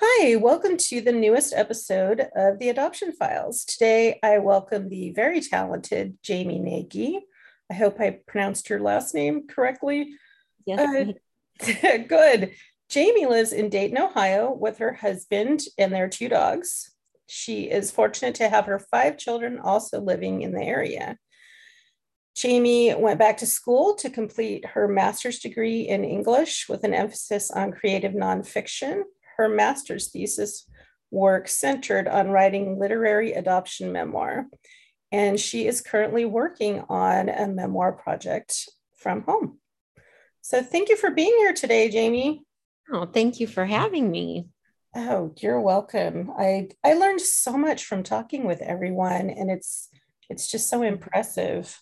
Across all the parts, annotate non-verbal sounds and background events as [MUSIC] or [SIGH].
Hi, welcome to the newest episode of the Adoption Files. Today, I welcome the very talented Jamie Nagy. I hope I pronounced your last name correctly. Yes. Uh, [LAUGHS] good. Jamie lives in Dayton, Ohio with her husband and their two dogs. She is fortunate to have her five children also living in the area. Jamie went back to school to complete her master's degree in English with an emphasis on creative nonfiction her master's thesis work centered on writing literary adoption memoir. And she is currently working on a memoir project from home. So thank you for being here today, Jamie. Oh, thank you for having me. Oh, you're welcome. I I learned so much from talking with everyone, and it's it's just so impressive.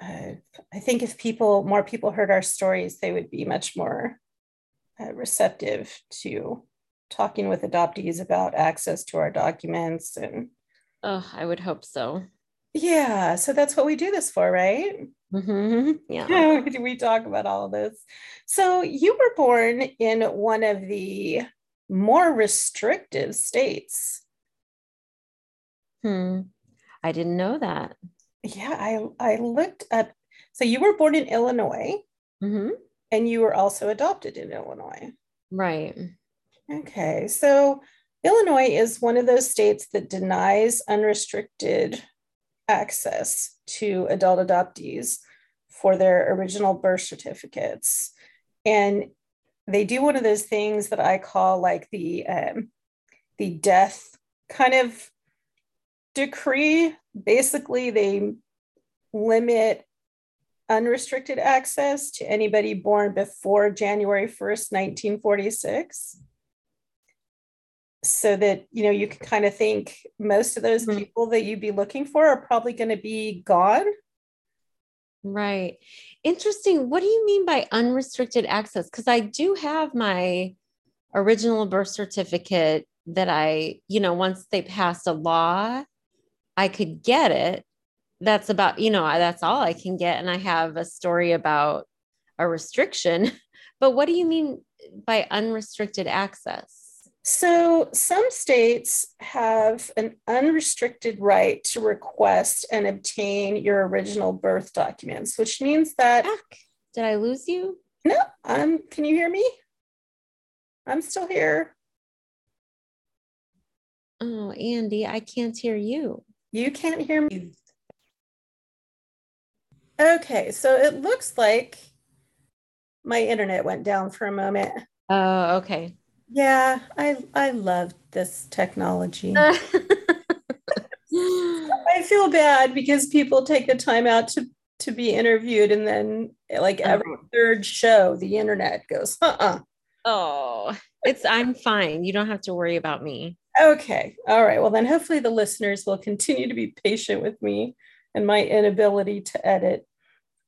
Uh, I think if people more people heard our stories, they would be much more uh, receptive to talking with adoptees about access to our documents and oh i would hope so. Yeah so that's what we do this for right? Mm-hmm. yeah. [LAUGHS] We talk about all of this. So you were born in one of the more restrictive states. Hmm i didn't know that. Yeah i i looked up so you were born in illinois. Mm-hmm. And you were also adopted in Illinois. Right. Okay. So Illinois is one of those states that denies unrestricted access to adult adoptees for their original birth certificates. And they do one of those things that I call like the um, the death kind of decree. Basically, they limit unrestricted access to anybody born before January 1st, 1946. So that, you know, you can kind of think most of those mm-hmm. people that you'd be looking for are probably going to be gone. Right. Interesting. What do you mean by unrestricted access? Because I do have my original birth certificate that I, you know, once they passed a law, I could get it that's about you know that's all i can get and i have a story about a restriction. [LAUGHS] But what do you mean by unrestricted access? So some states have an unrestricted right to request and obtain your original birth documents which means that did i lose you? No i'm can you hear me? I'm still here. Oh andy i can't hear you. You can't hear me Okay, so it looks like my internet went down for a moment. Oh, okay. Yeah, I I love this technology. [LAUGHS] I feel bad because people take the time out to to be interviewed and then like every uh-huh. third show the internet goes, uh-uh. Oh, it's I'm fine. You don't have to worry about me. Okay. All right. Well, then hopefully the listeners will continue to be patient with me and my inability to edit.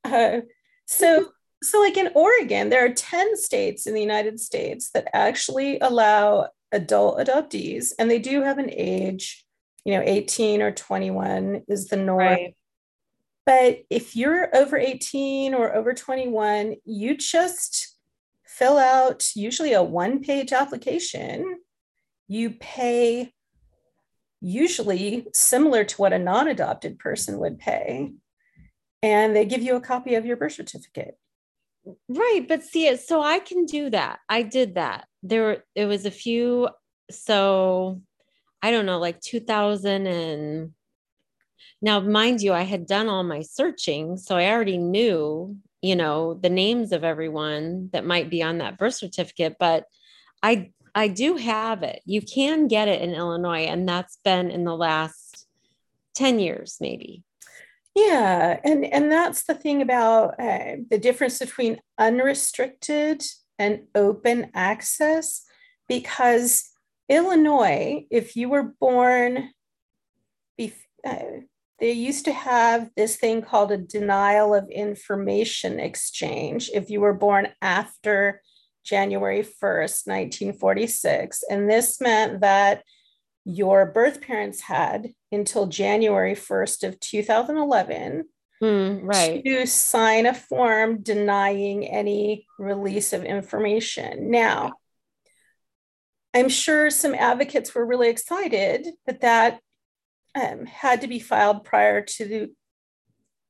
Uh, so, so like in Oregon, there are 10 states in the United States that actually allow adult adoptees, and they do have an age, you know, 18 or 21 is the norm. Right. But if you're over 18 or over 21, you just fill out usually a one page application. You pay usually similar to what a non adopted person would pay and they give you a copy of your birth certificate. Right, but see so I can do that. I did that. There it was a few so I don't know like 2000 and now mind you I had done all my searching so I already knew, you know, the names of everyone that might be on that birth certificate, but I I do have it. You can get it in Illinois and that's been in the last 10 years maybe. Yeah, and and that's the thing about uh, the difference between unrestricted and open access, because Illinois, if you were born, bef- uh, they used to have this thing called a denial of information exchange if you were born after January 1st, 1946. And this meant that your birth parents had until January 1st of 2011 mm, right. to sign a form denying any release of information. Now, I'm sure some advocates were really excited that that um, had to be filed prior to the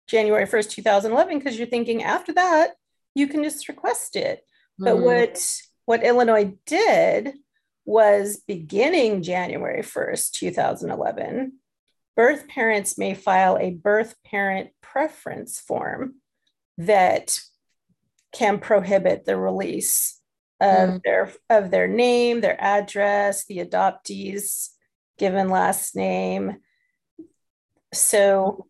January 1st, 2011, because you're thinking after that, you can just request it. Mm. But what, what Illinois did was beginning January 1st, 2011, birth parents may file a birth parent preference form that can prohibit the release of mm. their of their name, their address, the adoptee's given last name. So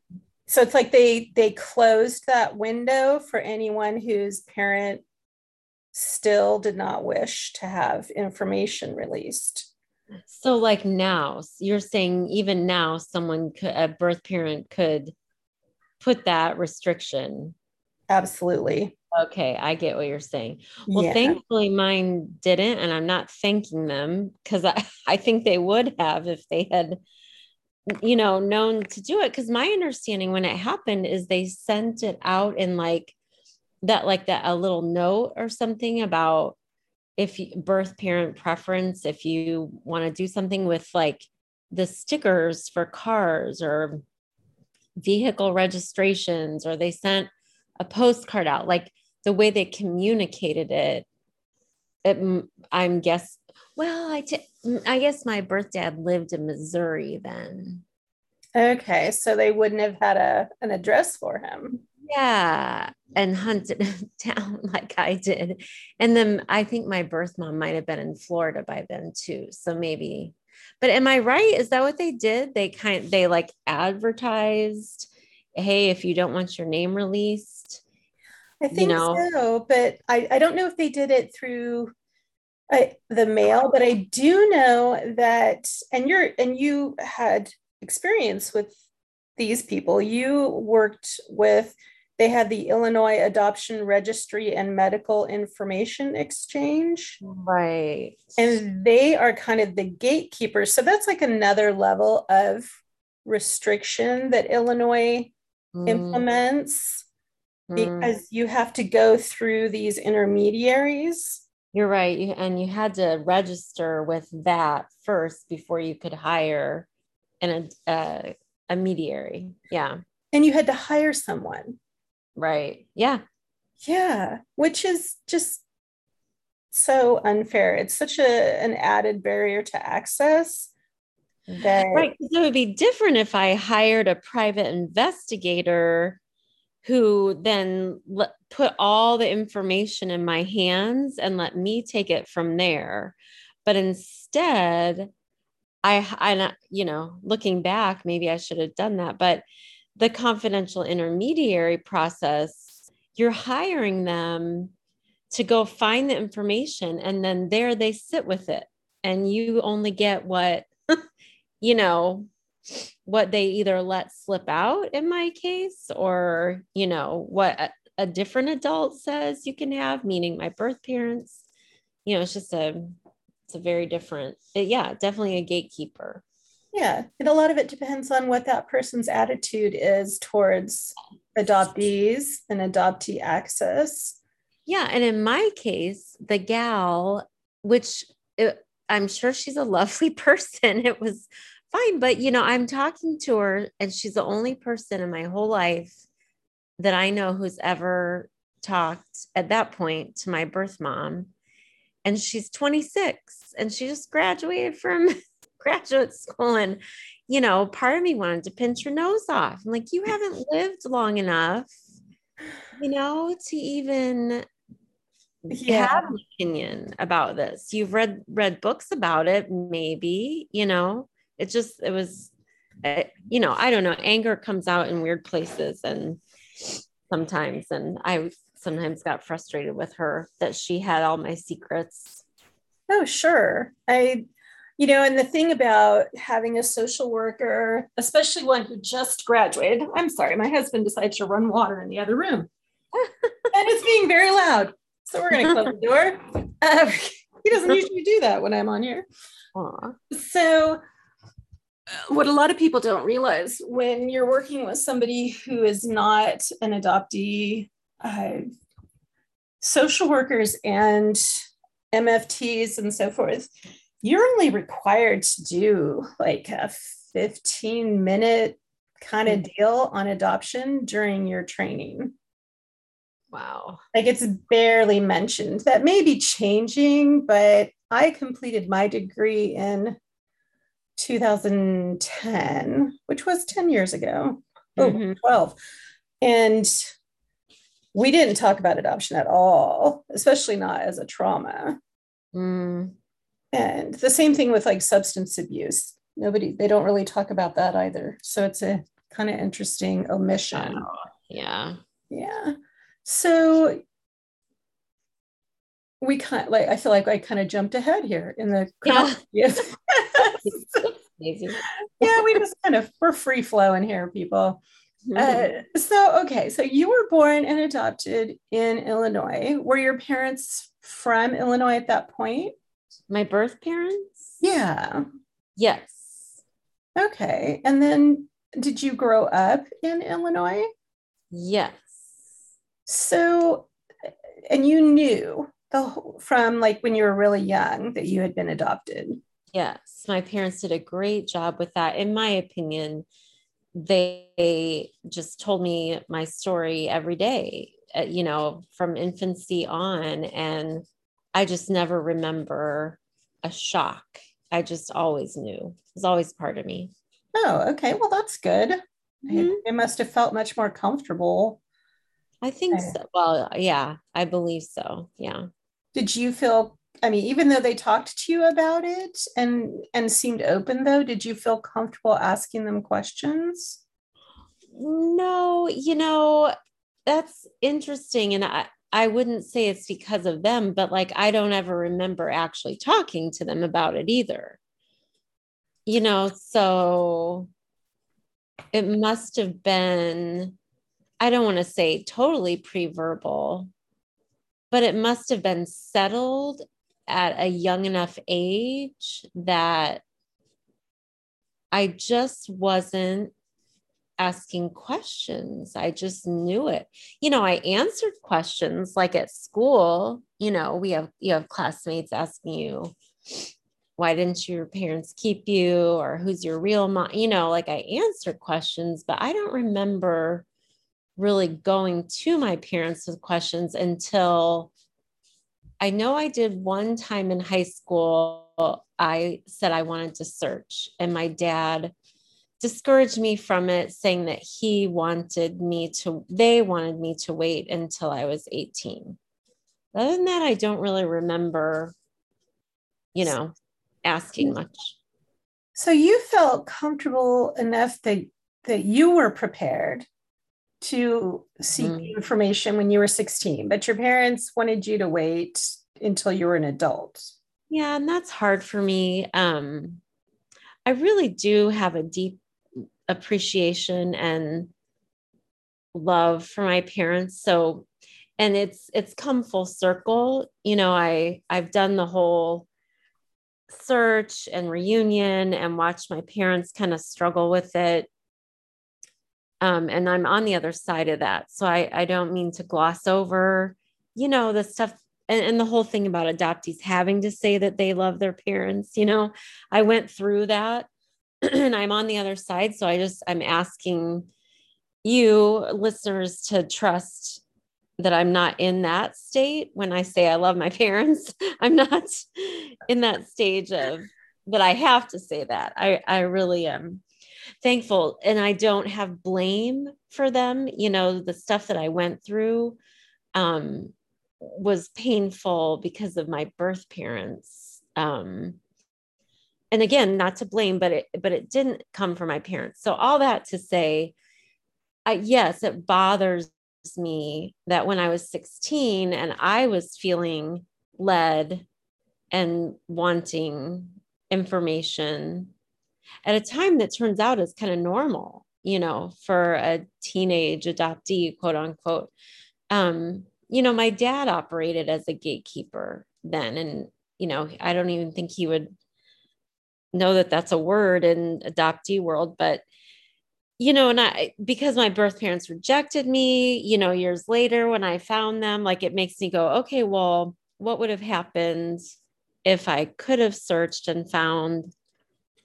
so it's like they they closed that window for anyone whose parent still did not wish to have information released. So like now, you're saying even now someone could a birth parent could put that restriction. Absolutely. Okay, I get what you're saying. Well, yeah. thankfully mine didn't, and I'm not thanking them because I, [LAUGHS] I think they would have if they had, you know, known to do it. Because my understanding when it happened is they sent it out in like that, like that, a little note or something about if you, birth parent preference, if you want to do something with like the stickers for cars or vehicle registrations, or they sent a postcard out, like the way they communicated it, it I'm guess. Well, I, t- I guess my birth dad lived in Missouri then. Okay, so they wouldn't have had a an address for him. Yeah, and hunted [LAUGHS] down like I did. And then I think my birth mom might have been in Florida by then too. So maybe. But am I right? Is that what they did? They kind they like advertised, hey, if you don't want your name released, I think you know? so, but I, I don't know if they did it through uh, the mail, but I do know that, and you're and you had experience with these people. You worked with. They had the Illinois Adoption Registry and Medical Information Exchange. Right. And they are kind of the gatekeepers. So that's like another level of restriction that Illinois mm. implements Mm. because you have to go through these intermediaries. You're right. And you had to register with that first before you could hire an uh, a mediary. Yeah. And you had to hire someone. Right. Yeah. Yeah. Which is just so unfair. It's such a an added barrier to access. That... Right. It would be different if I hired a private investigator who then put all the information in my hands and let me take it from there. But instead, I, I, you know, looking back, maybe I should have done that. But the confidential intermediary process, you're hiring them to go find the information and then there they sit with it. And you only get what, [LAUGHS] you know, what they either let slip out in my case or you know what a, a, different adult says you can have meaning my birth parents you know it's just a it's a very different yeah definitely a gatekeeper yeah and a lot of it depends on what that person's attitude is towards adoptees and adoptee access yeah and in my case the gal which it, i'm sure she's a lovely [LAUGHS] person it was fine. But, you know, I'm talking to her, and she's the only person in my whole life that I know who's ever talked at that point to my birth mom. And she's 26 and she just graduated from [LAUGHS] graduate school. And, you know, part of me wanted to pinch her nose off. I'm like, you haven't [LAUGHS] lived long enough, you know, to even yeah. have an opinion about this. You've read read books about it, maybe, you know it just it was you know i don't know anger comes out in weird places and sometimes and i sometimes got frustrated with her that she had all my secrets oh sure i you know and the thing about having a social worker especially one who just graduated i'm sorry my husband decided to run water in the other room. [LAUGHS] And it's being very loud. So we're going to close the door. Uh, [LAUGHS] he doesn't usually do that when i'm on here. Aww. so what a lot of people don't realize when you're working with somebody who is not an adoptee, uh, social workers and MFTs and so forth, you're only required to do like a 15 minute kind of deal on adoption during your training. Wow. Like it's barely mentioned. That may be changing, but I completed my degree in 2010, which was 10 years ago. Oh, mm-hmm. 12. And we didn't talk about adoption at all, especially not as a trauma. Mm. And the same thing with like substance abuse. Nobody, they don't really talk about that either. So it's a kind of interesting omission. Oh, yeah. Yeah. So we kind of like I feel like I kind of jumped ahead here in the yeah. [LAUGHS] yeah, we just kind of we're free flowing here, people. Mm-hmm. Uh, so okay, so you were born and adopted in Illinois. Were your parents from Illinois at that point? My birth parents? Yeah. Yes. Okay. And then did you grow up in Illinois? Yes. So, and you knew the from like when you were really young that you had been adopted. Yes, my parents did a great job with that. In my opinion, they just told me my story every day, uh, you know, from infancy on. And I just never remember a shock. I just always knew it was always part of me. Oh, okay. Well, that's good. Mm-hmm. It, it, must have felt much more comfortable. I think so. Well, yeah, I believe so. Yeah. Did you feel I mean, even though they talked to you about it and and seemed open though, did you feel comfortable asking them questions? No, you know, that's interesting. And I, I wouldn't say it's because of them, but like I don't ever remember actually talking to them about it either. You know, so it must have been, I don't want to say totally pre verbal, but it must have been settled at a young enough age that I just wasn't asking questions. I just knew it. You know, I answered questions like at school, you know, we have you have classmates asking you, why didn't your parents keep you or who's your real mom you know like i answered questions but i don't remember really going to my parents with questions until i know i did one time in high school i said i wanted to search and my dad discouraged me from it saying that he wanted me to they wanted me to wait until i was 18 other than that i don't really remember you know asking much. So you felt comfortable enough that that you were prepared to seek mm. information when you were 16, but your parents wanted you to wait until you were an adult. Yeah, and that's hard for me. Um, I really do have a deep appreciation and love for my parents. So, and it's it's come full circle. You know, I I've done the whole search and reunion and watch my parents kind of struggle with it. Um, and I'm on the other side of that. So I, I don't mean to gloss over, you know, the stuff and, and the whole thing about adoptees having to say that they love their parents. You know, I went through that and [CLEARS THROAT] I'm on the other side. So I just, I'm asking you listeners to trust that I'm not in that state when I say I love my [LAUGHS] parents. I'm not in that stage of, but I have to say that. I, I really am thankful and I don't have blame for them. You know, the stuff that I went through um, was painful because of my birth parents. Um, and again, not to blame, but it, but it didn't come from my parents. So all that to say, I, yes, it bothers me that when I was 16 and I was feeling led and wanting information at a time that turns out is kind of normal, you know, for a teenage adoptee, quote unquote. Um, you know, my dad operated as a gatekeeper then, and, you know, I don't even think he would know that that's a word in adoptee world, but you know, and I, because my birth parents rejected me, you know, years later when I found them, like it makes me go, okay, well, what would have happened if I could have searched and found,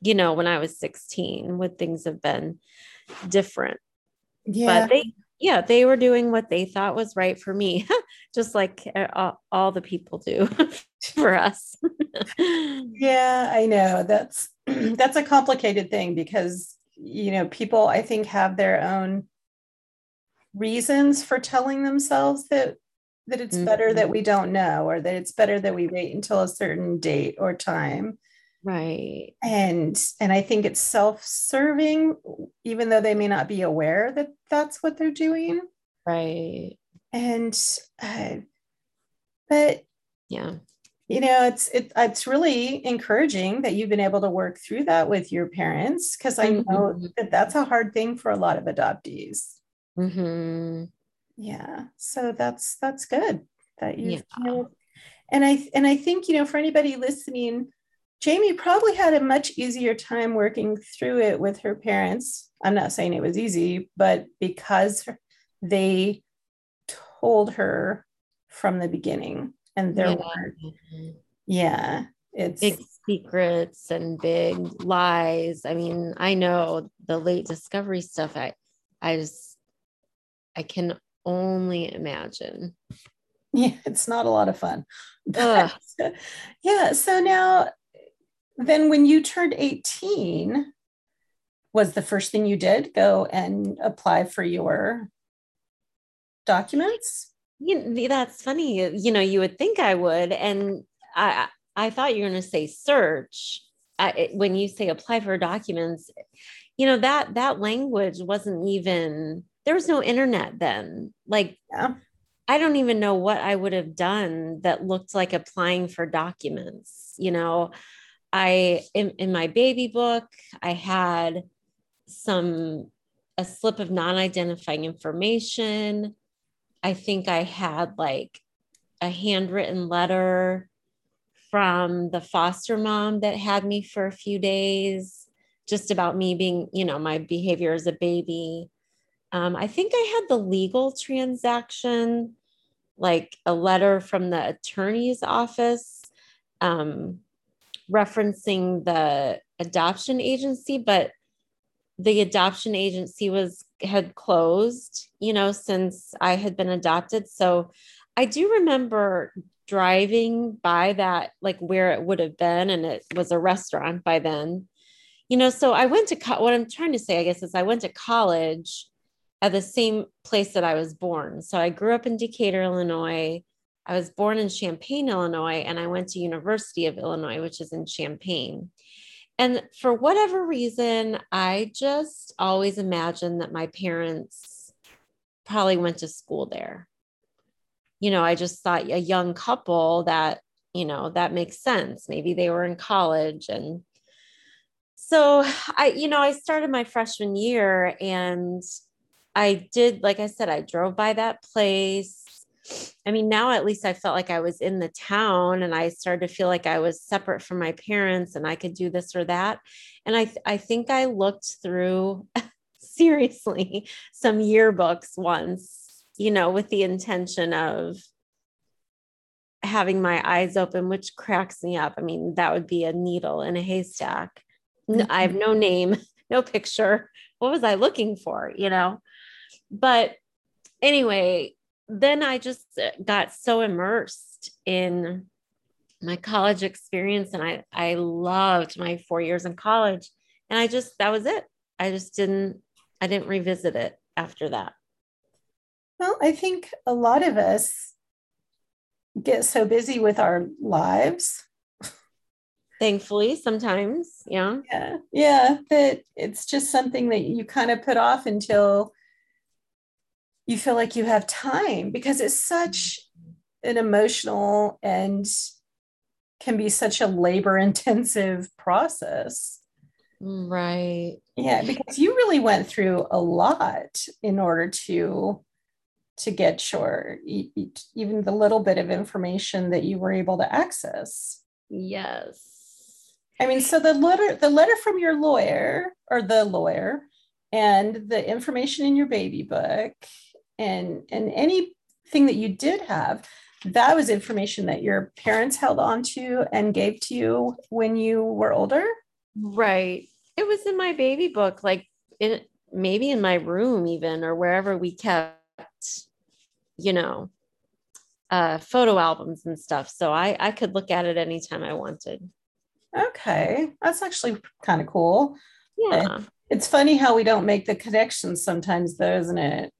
you know, when I was 16, would things have been different? Yeah. But they, yeah, they were doing what they thought was right for me, [LAUGHS] just like uh, all, all the people do [LAUGHS] [LAUGHS] for us. [LAUGHS] yeah, I know. That's [CLEARS THROAT] that's a complicated thing because you know, people I think have their own reasons for telling themselves that that it's mm-hmm. better that mm-hmm. we don't know or that it's better that we wait until a certain date or time right and and i think it's self-serving even though they may not be aware that that's what they're doing right and uh, but yeah you know it's it, it's really encouraging that you've been able to work through that with your parents because i know mm-hmm. that that's a hard thing for a lot of adoptees mm-hmm. yeah so that's that's good that you, yeah. you know and i and i think you know for anybody listening jamie probably had a much easier time working through it with her parents i'm not saying it was easy but because they told her from the beginning and there yeah. were yeah it's big secrets and big lies. I mean i know the late discovery stuff i i just i can only imagine. [LAUGHS] Yeah it's not a lot of fun. [LAUGHS] But, [LAUGHS] yeah so now then when you turned 18 was the first thing you did go and apply for your documents you that's funny. You know, you would think I would, and I I thought you were going to say search. Uh, I, when you say apply for documents, you know that that language wasn't even there was no internet then. Like, yeah. I don't even know what I would have done that looked like applying for documents. You know, I in, in my baby book, I had some a slip of non-identifying information I think I had like a handwritten letter from the foster mom that had me for a few days, just about me being, you know, my behavior as a baby. Um, I think I had the legal transaction, like a letter from the attorney's office um, referencing the adoption agency, but the adoption agency was had closed, you know, since I had been adopted. So I do remember driving by that, like where it would have been, and it was a restaurant by then. You know, so I went to co- what I'm trying to say, I guess, is I went to college at the same place that I was born. So I grew up in Decatur, Illinois. I was born in Champaign, Illinois, and I went to University of Illinois, which is in Champaign. And for whatever reason, I just always imagined that my parents probably went to school there. You know, I just thought a young couple that, you know, that makes sense. Maybe they were in college. And so I, you know, I started my freshman year and I did, like I said, I drove by that place I mean, now at least I felt like I was in the town and I started to feel like I was separate from my parents and I could do this or that. And I, I think I looked through [LAUGHS] seriously some yearbooks once, you know, with the intention of having my eyes open, which cracks me up. I mean, that would be a needle in a haystack. Mm-hmm. I have no name, [LAUGHS] no picture. What was I looking for, you know? But anyway, then I just uh, got so immersed in my college experience and I I loved my 4 years in college and I just that was it. I just didn't I didn't revisit it after that. Well, I think a lot of us get so busy with our lives. Thankfully, sometimes, yeah. Yeah. Yeah, that it's just something that you kind of put off until you feel like you have time because it's such mm-hmm. an emotional and can be such a labor intensive process. Right. Yeah, because you really went through a lot in order to to get your even the little bit of information that you were able to access. Yes. I mean, so the letter the letter from your lawyer or the lawyer and the information in your baby book and and anything that you did have that was information that your parents held on to and gave to you when you were older? Right. It was in my baby book, like in maybe in my room, even or wherever we kept, you know, uh, photo albums and stuff. So I, I could look at it anytime I wanted. Okay. That's actually kind of cool. Yeah. It's funny how we don't make the connections sometimes, though, isn't it?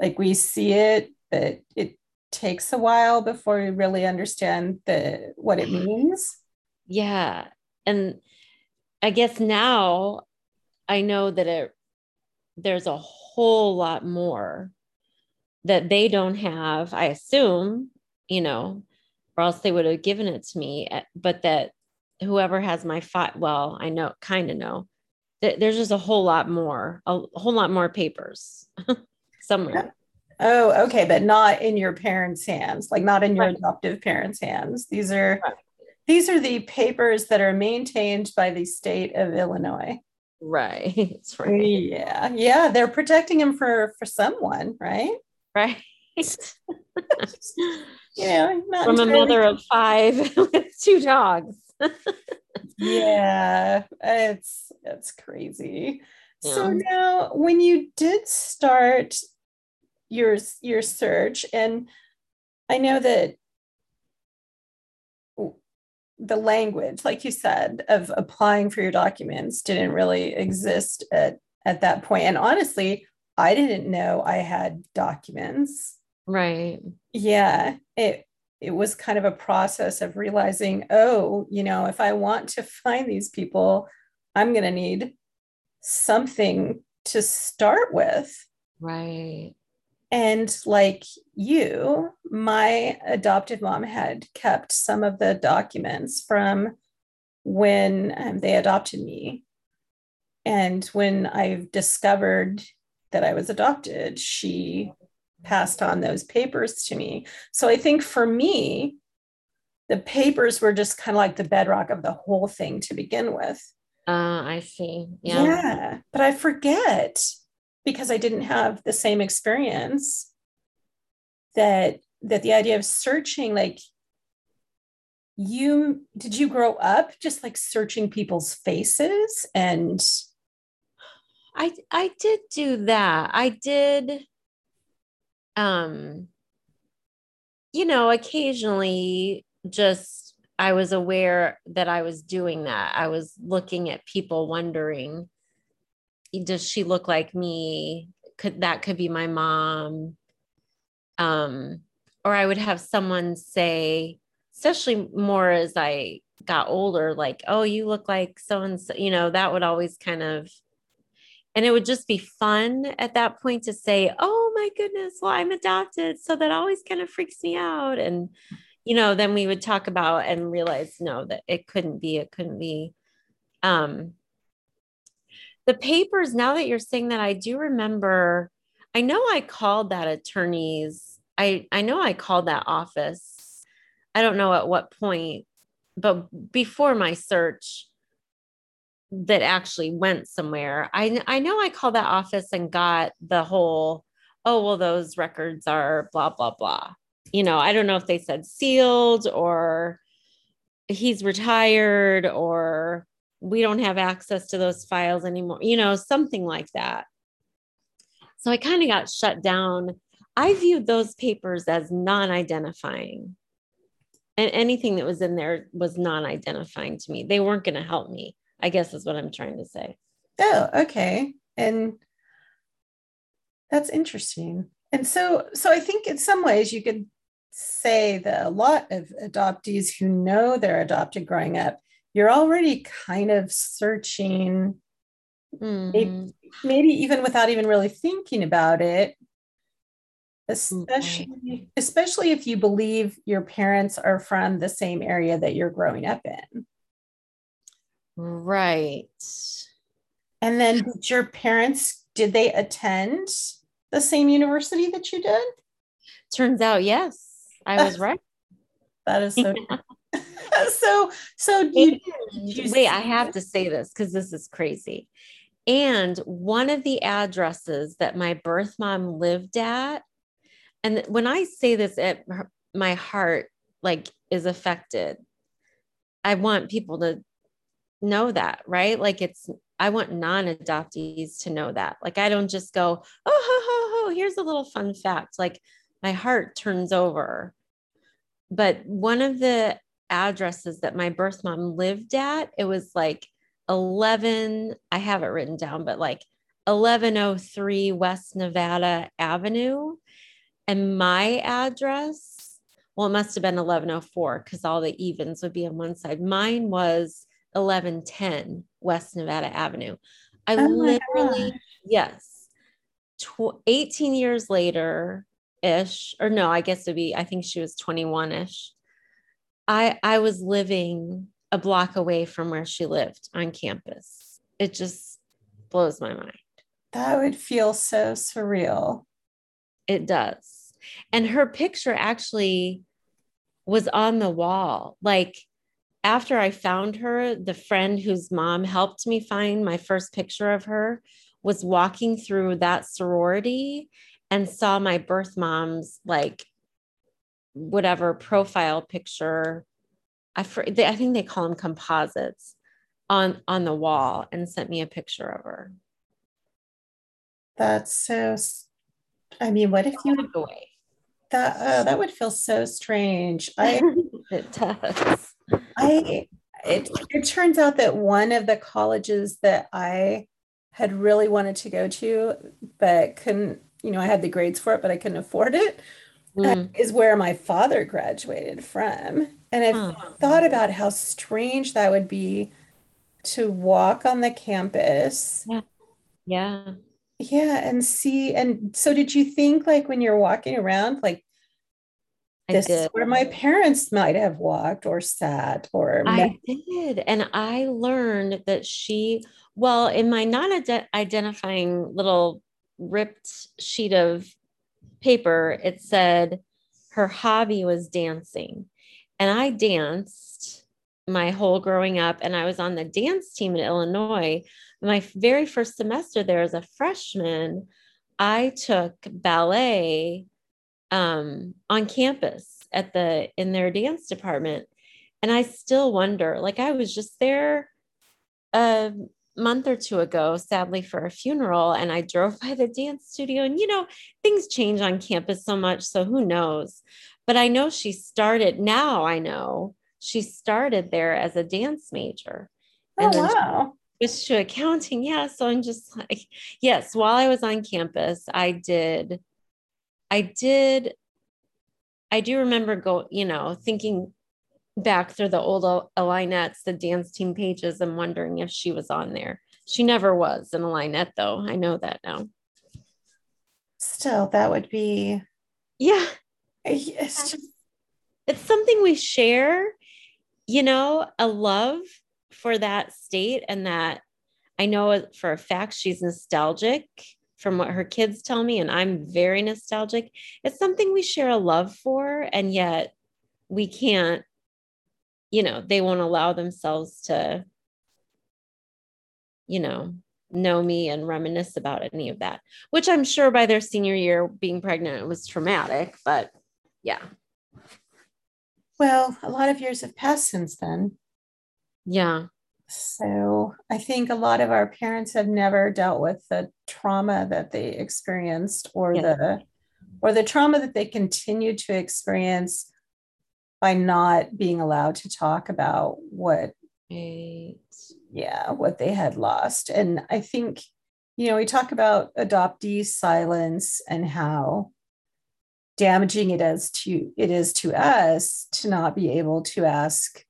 Like we see it, but it takes a while before we really understand the what it means. Yeah. And I guess now I know that it there's a whole lot more that they don't have, I assume, you know, or else they would have given it to me. Eh, but that whoever has my file, well, I know, kind of know that there's just a whole lot more, a whole lot more papers [LAUGHS] somewhere. Oh, okay, but not in your parents' hands, like not in your right. adoptive parents' hands. These are right. these are the papers that are maintained by the state of Illinois. Right. [LAUGHS] right. Yeah. Yeah. They're protecting him for for someone, right? Right. [LAUGHS] yeah. From entirely- a mother of five [LAUGHS] with two dogs. yeah. It's it's crazy. Yeah. So now when you did start your your search and I know that the language, like you said, of applying for your documents didn't really exist at, at that point. And honestly, I didn't know I had documents. Right. Yeah. It it was kind of a process of realizing, oh, you know, if I want to [LAUGHS] find these people, I'm gonna need something to start with. Right. And like you, my adoptive mom had kept some of the documents from when um, they adopted me. And when I discovered that I was adopted, she passed on those papers to me. So I think for me, the papers were just kind of like the bedrock of the whole thing to begin with. Uh, I see. Yeah. Yeah. But I forget because I didn't have the same experience that that the idea of searching like you did you grow up just like searching people's faces and I I did do that. I did um you know, occasionally just I was aware that I was doing that. I was looking at people wondering does she look like me? Could that could be my mom. Um or i would have someone say especially more as i got older like oh you look like so and so you know that would always kind of and it would just be fun at that point to say oh my goodness well i'm adopted. So that always kind of freaks me out. And you know then we would talk about and realize no that it couldn't be it couldn't be um the papers, now that you're saying that, I do remember, I know I called that attorney's, I, I know I called that office. I don't know at what point, but before my search that actually went somewhere, I, I know I called that office and got the whole, oh, well, those records are blah, blah, blah. You know, I don't know if they said sealed or he's retired or we don't have access to those files anymore, you know, something like that. So I kind of got shut down. I viewed those papers as non identifying. And anything that was in there was non identifying to me. They weren't going to help me, I guess is what I'm trying to say. Oh, okay. And that's interesting. And so, so I think in some ways you could say that a lot of adoptees who know they're adopted growing up you're already kind of searching mm-hmm. maybe, maybe, even without even really thinking about it. Especially mm-hmm. especially if you believe your parents are from the same area that you're growing up in. Right. And then did your parents did they attend the same university that you did? Turns out yes i was right that is so [LAUGHS] so so you, you wait i have to say this because this is crazy and one of the addresses that my birth mom lived at and when i say this it my heart like is affected. I want people to know that, right? Like it's I want non-adoptees to know that. Like I don't just go, oh ho ho ho, here's a little fun fact. Like my heart turns over. But one of the addresses that my birth mom lived at, it was like 11, I have it written down, but like 1103 West Nevada Avenue. And my address, well, it must have been 1104 because all the evens would be on one side. Mine was 1110 West Nevada Avenue. I oh literally, yes, tw- 18 years later ish, or no, I guess it'd be, I think she was 21 ish. I, I was living a block away from where she lived on campus. It just blows my mind. That would feel so surreal. It does. And her picture actually was on the wall. Like after I found her, the friend whose mom helped me find my first picture of her was walking through that sorority and saw my birth mom's like whatever profile picture. I, I think they call them composites on on the wall and sent me a picture of her. That's so. I mean, what if you walk away? That uh, that would feel so strange. I [LAUGHS] it does. I it it turns out that one of the colleges that I had really wanted to go to, but couldn't, you know, I had the grades for it, but I couldn't afford it, mm. is where my father graduated from. And I've oh. thought about how strange that would be to walk on the campus. Yeah. Yeah. Yeah. And see, and so did you think like when you're walking around, like this is where my parents might have walked or sat or I did. And I learned that she, well, in my non-identifying little ripped sheet of paper, it said her hobby was dancing. And I danced my whole growing up, and I was on the dance team in Illinois. My very first semester there as a freshman, I took ballet um, on campus at the in their dance department and i still wonder like i was just there a month or two ago sadly for a funeral and i drove [LAUGHS] by the dance studio and you know things change on campus so much so who knows? But i know she started now i know she started there as a dance major. Oh, wow. switched to accounting. Yeah so i'm just like yes while i was on campus i did I did, I do remember go, you know, thinking back through the old Illinettes, the dance team pages, and wondering if she was on there. She never was an Illinette, though. I know that now. Still, that would be. Yeah. It's just. It's something we share, you know, a love for that state and that I know for a fact she's nostalgic from what her kids tell me, and I'm very nostalgic. It's something we share a love for, and yet we can't, you know, they won't allow themselves to, you know, know me and reminisce about any of that, which I'm sure by their senior year being pregnant was traumatic, but yeah. Well, a lot of years have passed since then. Yeah. So I think a lot of our parents have never dealt with the trauma that they experienced or yeah. the or the trauma that they continue to experience by not being allowed to talk about what right. yeah what they had lost and i think you know we talk about adoptee silence and how damaging it is to it is to us to not be able to ask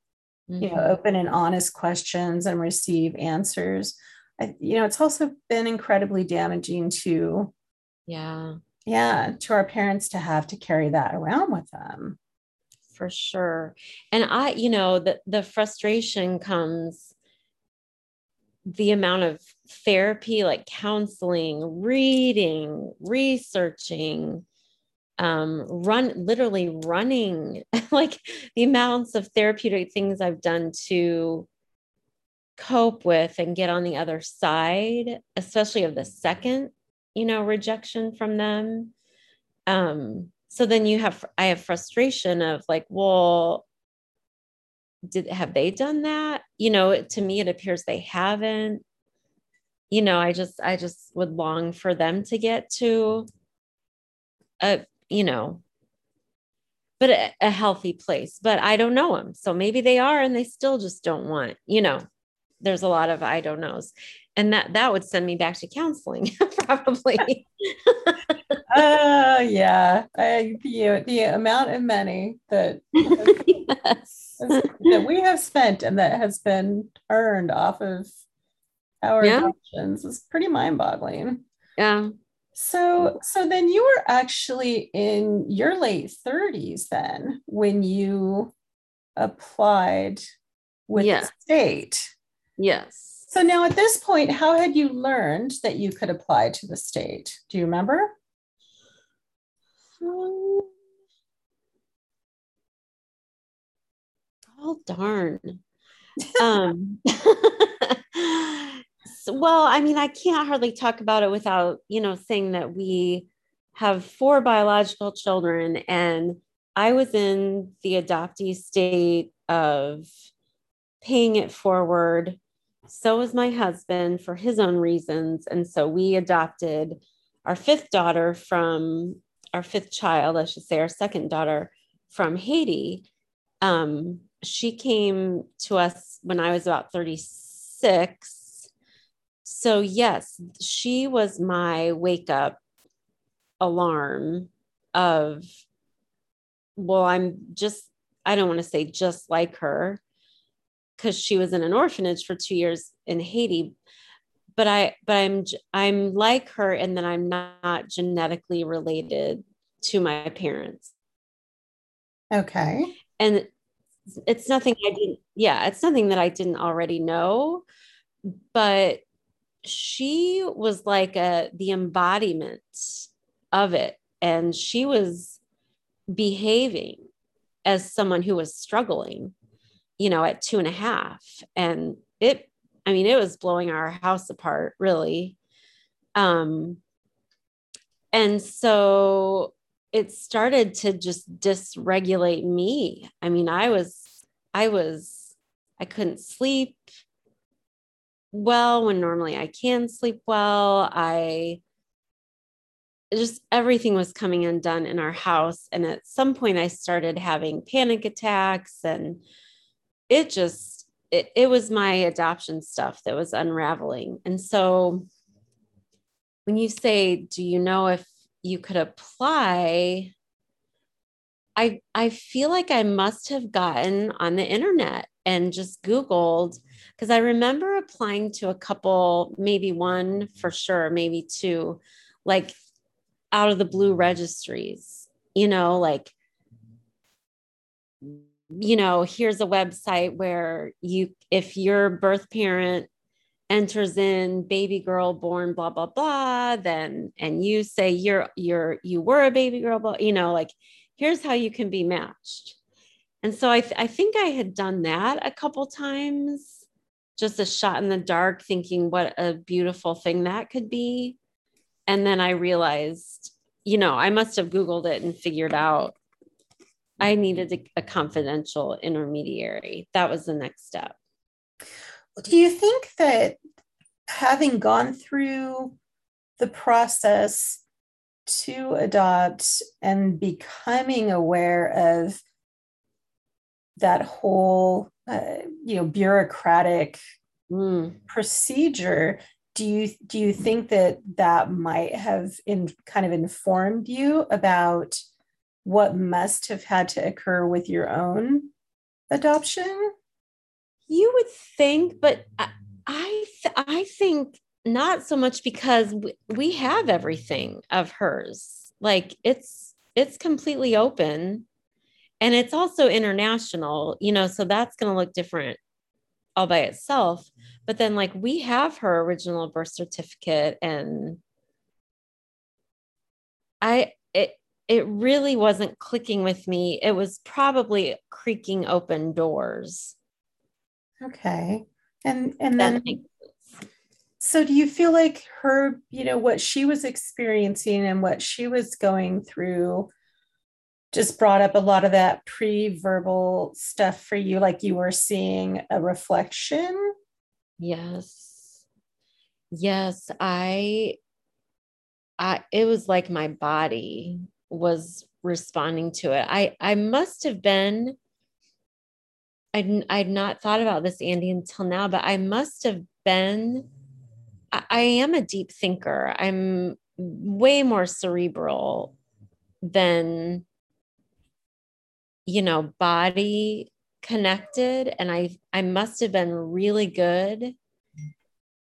mm-hmm. you know mm-hmm. open and honest questions and receive answers I, you know it's also been incredibly damaging to yeah yeah to our parents to have to carry that around with them for sure and i you know the the frustration comes the amount of therapy like counseling reading researching um, run literally running [LAUGHS] like the amounts of therapeutic things I've done to cope with and get on the other side, especially of the second, you know, rejection from them. Um, so then you have i have frustration of like well did have they done that? You know to me it appears they haven't. You know i just i just would long for them to get to a you know but a, a healthy place but i don't know them so maybe they are and they still just don't want you know there's a lot of i don't knows. And that that would send me back to counseling [LAUGHS] probably uh [LAUGHS] yeah I, the, the amount of money that [LAUGHS] yes. that we have spent and that has been earned off of our yeah. adoptions is pretty mind-boggling yeah so so then you were actually in your late 30s then when you applied with yeah. the state yes so now at this point, how had you learned that you could apply to the state? Do you remember? Um, oh darn. um, [LAUGHS] so, well, I mean, I can't hardly talk about it without, you know, saying that we have four biological children and I was in the adoptee state of paying it forward so was my husband for his own reasons. And so we adopted our fifth daughter from our fifth child, I should say, our second daughter from Haiti. Um, she came to us when I was about 36. So, yes, she was my wake up alarm of, well, I'm just, I don't want to say just like her, because she was in an orphanage for two years in Haiti. But I, but I'm, I'm like her, and then I'm not genetically related to my parents. Okay. And it's nothing I didn't, yeah, it's nothing that I didn't already know, but she was like a the embodiment of it, and she was behaving as someone who was struggling you know, at two and a half. And it, I mean, it was blowing our house apart, really. Um, and so it started to just dysregulate me. I mean, I was, I was, I couldn't sleep well when normally I can sleep well. I just everything was coming undone in our house. And at some point, I started having panic attacks and it just it, it was my adoption stuff that was unraveling. And so when you say do you know if you could apply? I i feel like i must have gotten on the internet and just googled because i remember applying to a couple maybe one for sure maybe two like out of the blue registries you know like you know, here's a website where you, if your birth parent enters in baby girl born blah blah blah then and you say you're you're you were a baby girl blah, you know like here's how you can be matched. And so I, th- I think i had done that a couple times just a shot in the dark thinking what a beautiful thing that could be. And then i realized you know i must have googled it and figured out I needed a, a confidential intermediary. That was the next step. Do you think that having gone through the process to adopt and becoming aware of that whole uh, you know bureaucratic mm. procedure do you do you think that that might have in kind of informed you about what must have had to occur with your own adoption? You would think, but I th- I think not so much because we have everything of hers. Like it's it's completely open and it's also international, you know, so that's going to look different all by itself. But then like we have her original birth certificate and I it really wasn't clicking with me. It was probably creaking open doors. Okay. And and then so do you feel like her, you know, what she was experiencing and what she was going through just brought up a lot of that pre-verbal stuff for you like you were seeing a reflection yes yes i i it was like my body was responding to it. I i must have been I'd, I'd not thought about this andy until now but i must have been I, I am a deep thinker. I'm way more cerebral than you know body connected. And i i must have been really good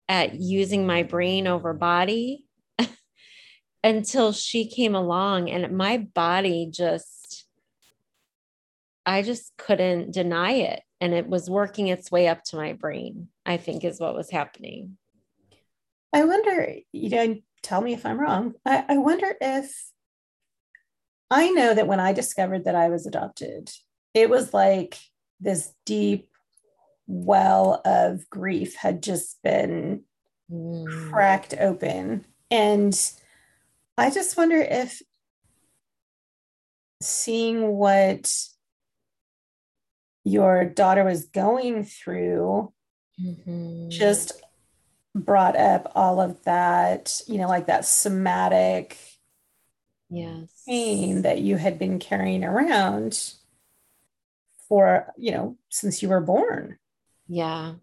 at using my brain over body until she came along and my body just i just couldn't deny it and it was working its way up to my brain i think is what was happening i wonder you know tell me if i'm wrong i, I wonder if I know that when I discovered that I was adopted, it was like this deep well of grief had just been mm. cracked open. And I just wonder if seeing what your daughter was going through mm-hmm. just brought up all of that, you know, like that somatic yes. pain that you had been carrying around for you know since you were born. Yeah.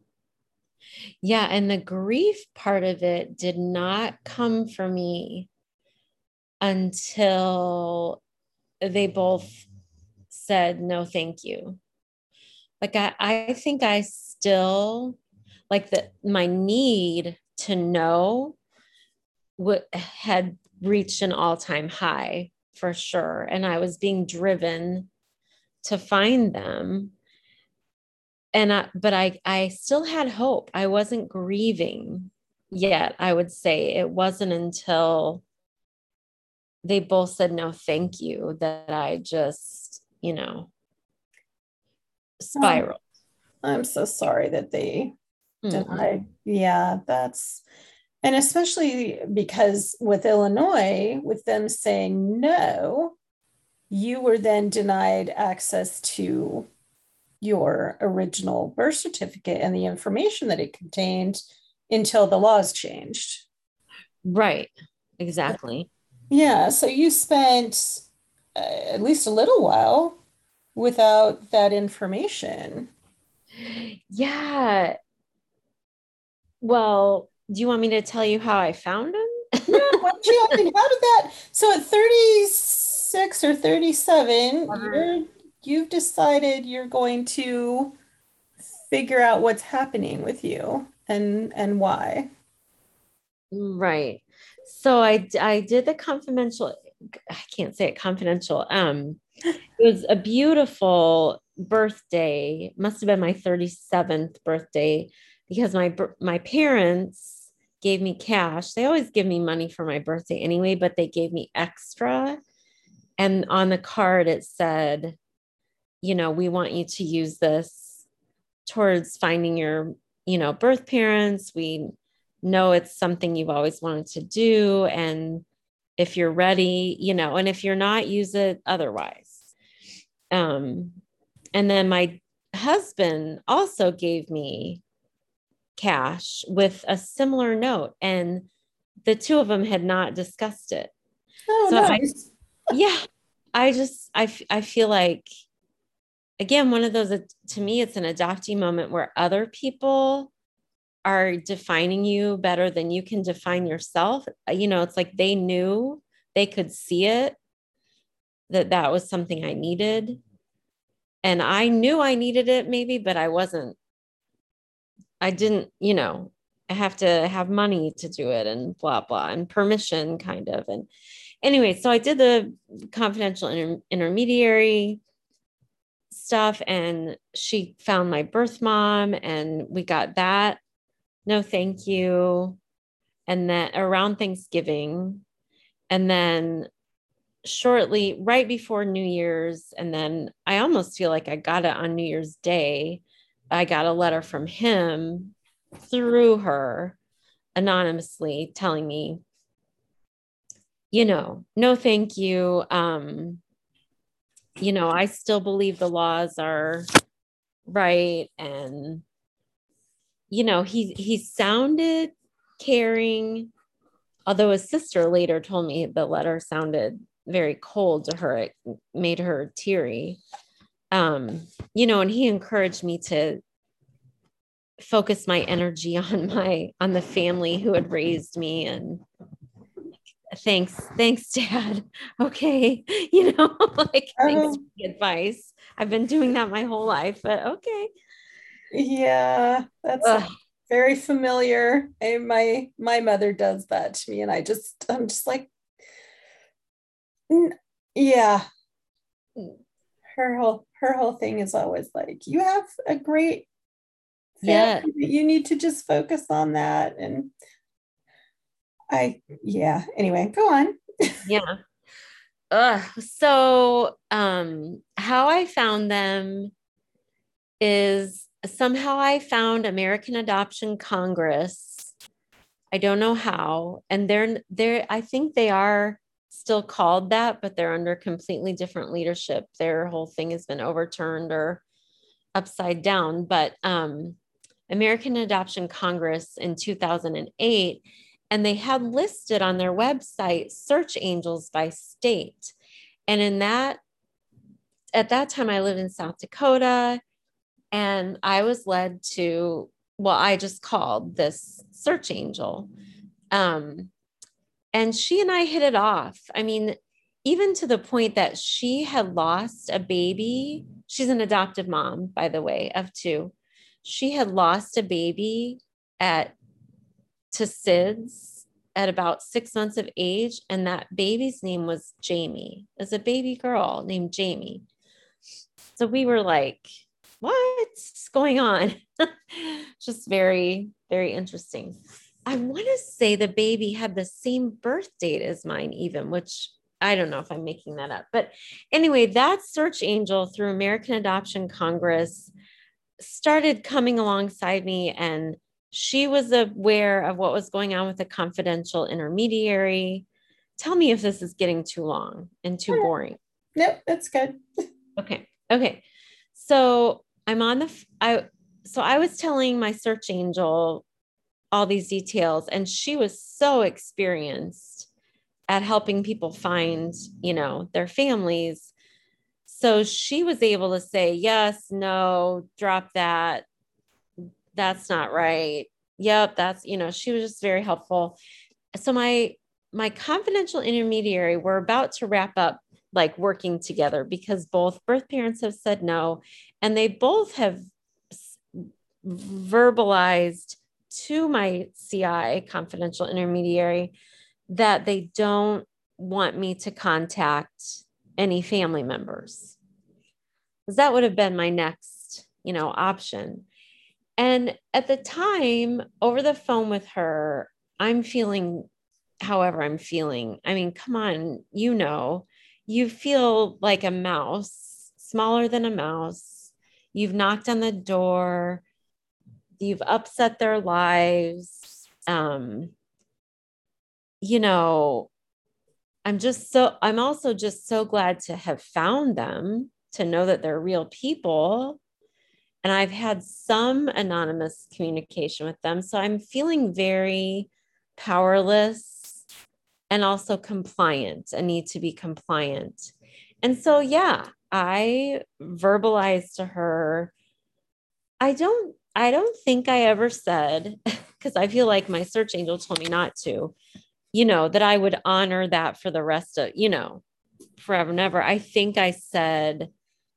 Yeah and the grief part of it did not come for me until they both said no thank you. Like i i think i still like that my need to know what had reached an all-time high for sure. And i was being driven to find them. And I, but i i still had hope. I wasn't grieving yet i would say. It wasn't until they both said no thank you that i just you know spiraled i'm so sorry that they mm-hmm. denied yeah that's and especially because with Illinois, with them saying no, you were then denied access to your original birth certificate and the information that it contained until the laws changed. Right, exactly. Yeah, so you spent uh, at least a little while without that information. Yeah. Well, do you want me to tell you how I found him? yeah, [LAUGHS] you, I mean, how did that? So at 36 or 37, uh-huh. you're, you've decided you're going to figure out what's happening with you and and why. Right. So I I did the confidential. I can't say it confidential. Um, it was a beautiful birthday. Must have been my 37th birthday because my my parents gave me cash. They always give me money for my birthday anyway, but they gave me extra. And on the card, it said, you know, we want you to use this towards finding your, you know, birth parents. We know it's something you've always wanted to do. And if you're ready, you know, and if you're not, use it otherwise. Um, and then my husband also gave me cash with a similar note and the two of them had not discussed it oh so nice. I, [LAUGHS] yeah i just I, I feel like again one of those to me it's an adoptee moment where other people are defining you better than you can define yourself uh, you know it's like they knew they could see it that that was something i needed and i knew i needed it maybe but i wasn't I didn't, you know, I have to have money to do it and blah, blah, and permission kind of. And anyway, so I did the confidential inter- intermediary stuff and she found my birth mom and we got that. No, thank you. And then around Thanksgiving. And then shortly, right before New Year's, and then I almost feel like I got it on New Year's Day I got a letter from him through her anonymously telling me, you know, no, thank you. Um, you know, I still believe the laws are right. And, you know, he he sounded caring, although his sister later told me the letter sounded very cold to her. It made her teary. Um, you know, and he encouraged me to focus my energy [LAUGHS] on my on the family who had raised me and thanks thanks dad. [LAUGHS] Okay. [LAUGHS] You know like thanks um, for the advice. I've been doing that my whole life but okay yeah that's Ugh. very familiar I, my my mother does that to me and i just i'm just like yeah her whole her whole thing is always like you have a great yeah you need to just focus on that and i yeah anyway go on [LAUGHS] yeah Ugh. so um how i found them is somehow i found american adoption congress. I don't know how. And they're they're i think they are still called that but they're under completely different leadership. Their whole thing has been overturned or upside down. But um American Adoption Congress in 2008, and they had listed on their website search angels by state. And in that, at that time, I lived in South Dakota, and I was led to, well, I just called this search angel. Um, and she and I hit it off. I mean, even to the point that she had lost a baby. She's an adoptive mom, by the way, of two she had lost a baby at to SIDS at about six months of age, and that baby's name was Jamie. As a baby girl named Jamie. So we were like, what's going on? [LAUGHS] Just very, very interesting. I want to say the baby had the same birth date as mine, even, which I don't know if I'm making that up. But anyway, that search angel through American Adoption Congress started coming alongside me and she was aware of what was going on with the confidential intermediary. Tell me if this is getting too long and too boring. Nope, that's good. [LAUGHS] okay. Okay. So I'm on the I so I was telling my search angel all these details and she was so experienced at helping people find, you know, their families so she was able to say, yes, no, drop that. That's not right. Yep, that's, you know, she was just very helpful. So my my confidential intermediary, we're about to wrap up like working together because both birth parents have said no and they both have verbalized to my CI confidential intermediary that they don't want me to contact any family members. Because that would have been my next you know option. And at the time over the phone with her i'm feeling however i'm feeling. I mean come on you know you feel like a mouse smaller than a mouse you've knocked on the door you've upset their lives um you know I'm just so, I'm also just so glad to have found them, to know that they're real people. And I've had some anonymous communication with them. So I'm feeling very powerless and also compliant, a need to be compliant. And so, yeah, I verbalized to her, I don't, I don't think I ever said, [LAUGHS] because I feel like my search angel told me not to, you know, that I would honor that for the rest of, you know, forever and ever. I think I said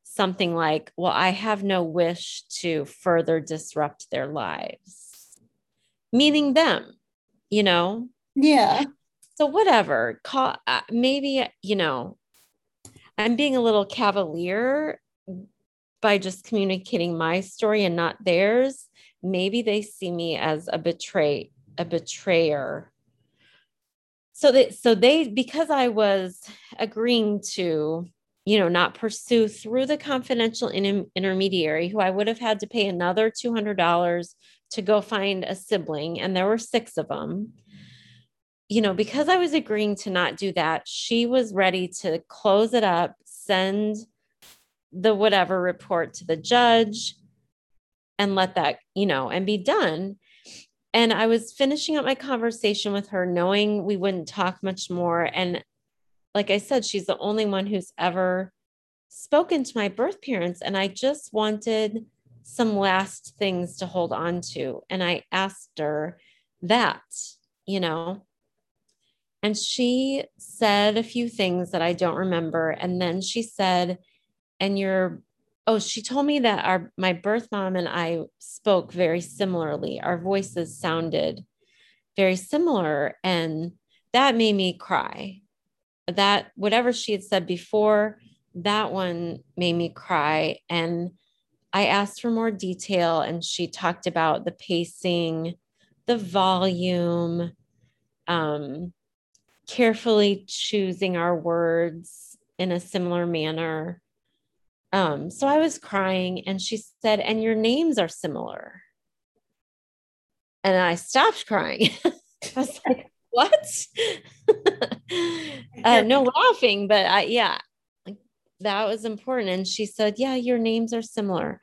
something like, well, I have no wish to further disrupt their lives, meaning them, you know? Yeah. So, whatever, call, uh, maybe, you know, I'm being a little cavalier by just communicating my story and not theirs. Maybe they see me as a betray, a betrayer so that so they because i was agreeing to you know not pursue through the confidential in, intermediary who i would have had to pay another $200 to go find a sibling and there were six of them you know because i was agreeing to not do that she was ready to close it up send the whatever report to the judge and let that, you know, and be done. And I was finishing up my conversation with her, knowing we wouldn't talk much more. And like I said, she's the only one who's ever spoken to my birth parents. And I just wanted some last things to hold on to. And I asked her that, you know. And she said a few things that I don't remember. And then she said, and your oh, she told me that our my birth mom and I spoke very similarly. Our voices sounded very similar. And that made me cry. That whatever she had said before, that one made me cry. And I asked for more detail, and she talked about the pacing, the volume, um, carefully choosing our words in a similar manner. Um, so I was crying, and she said, And your names are similar. And I stopped crying. [LAUGHS] I was like, What? [LAUGHS] uh, no laughing, but I, yeah, that was important. And she said, Yeah, your names are similar.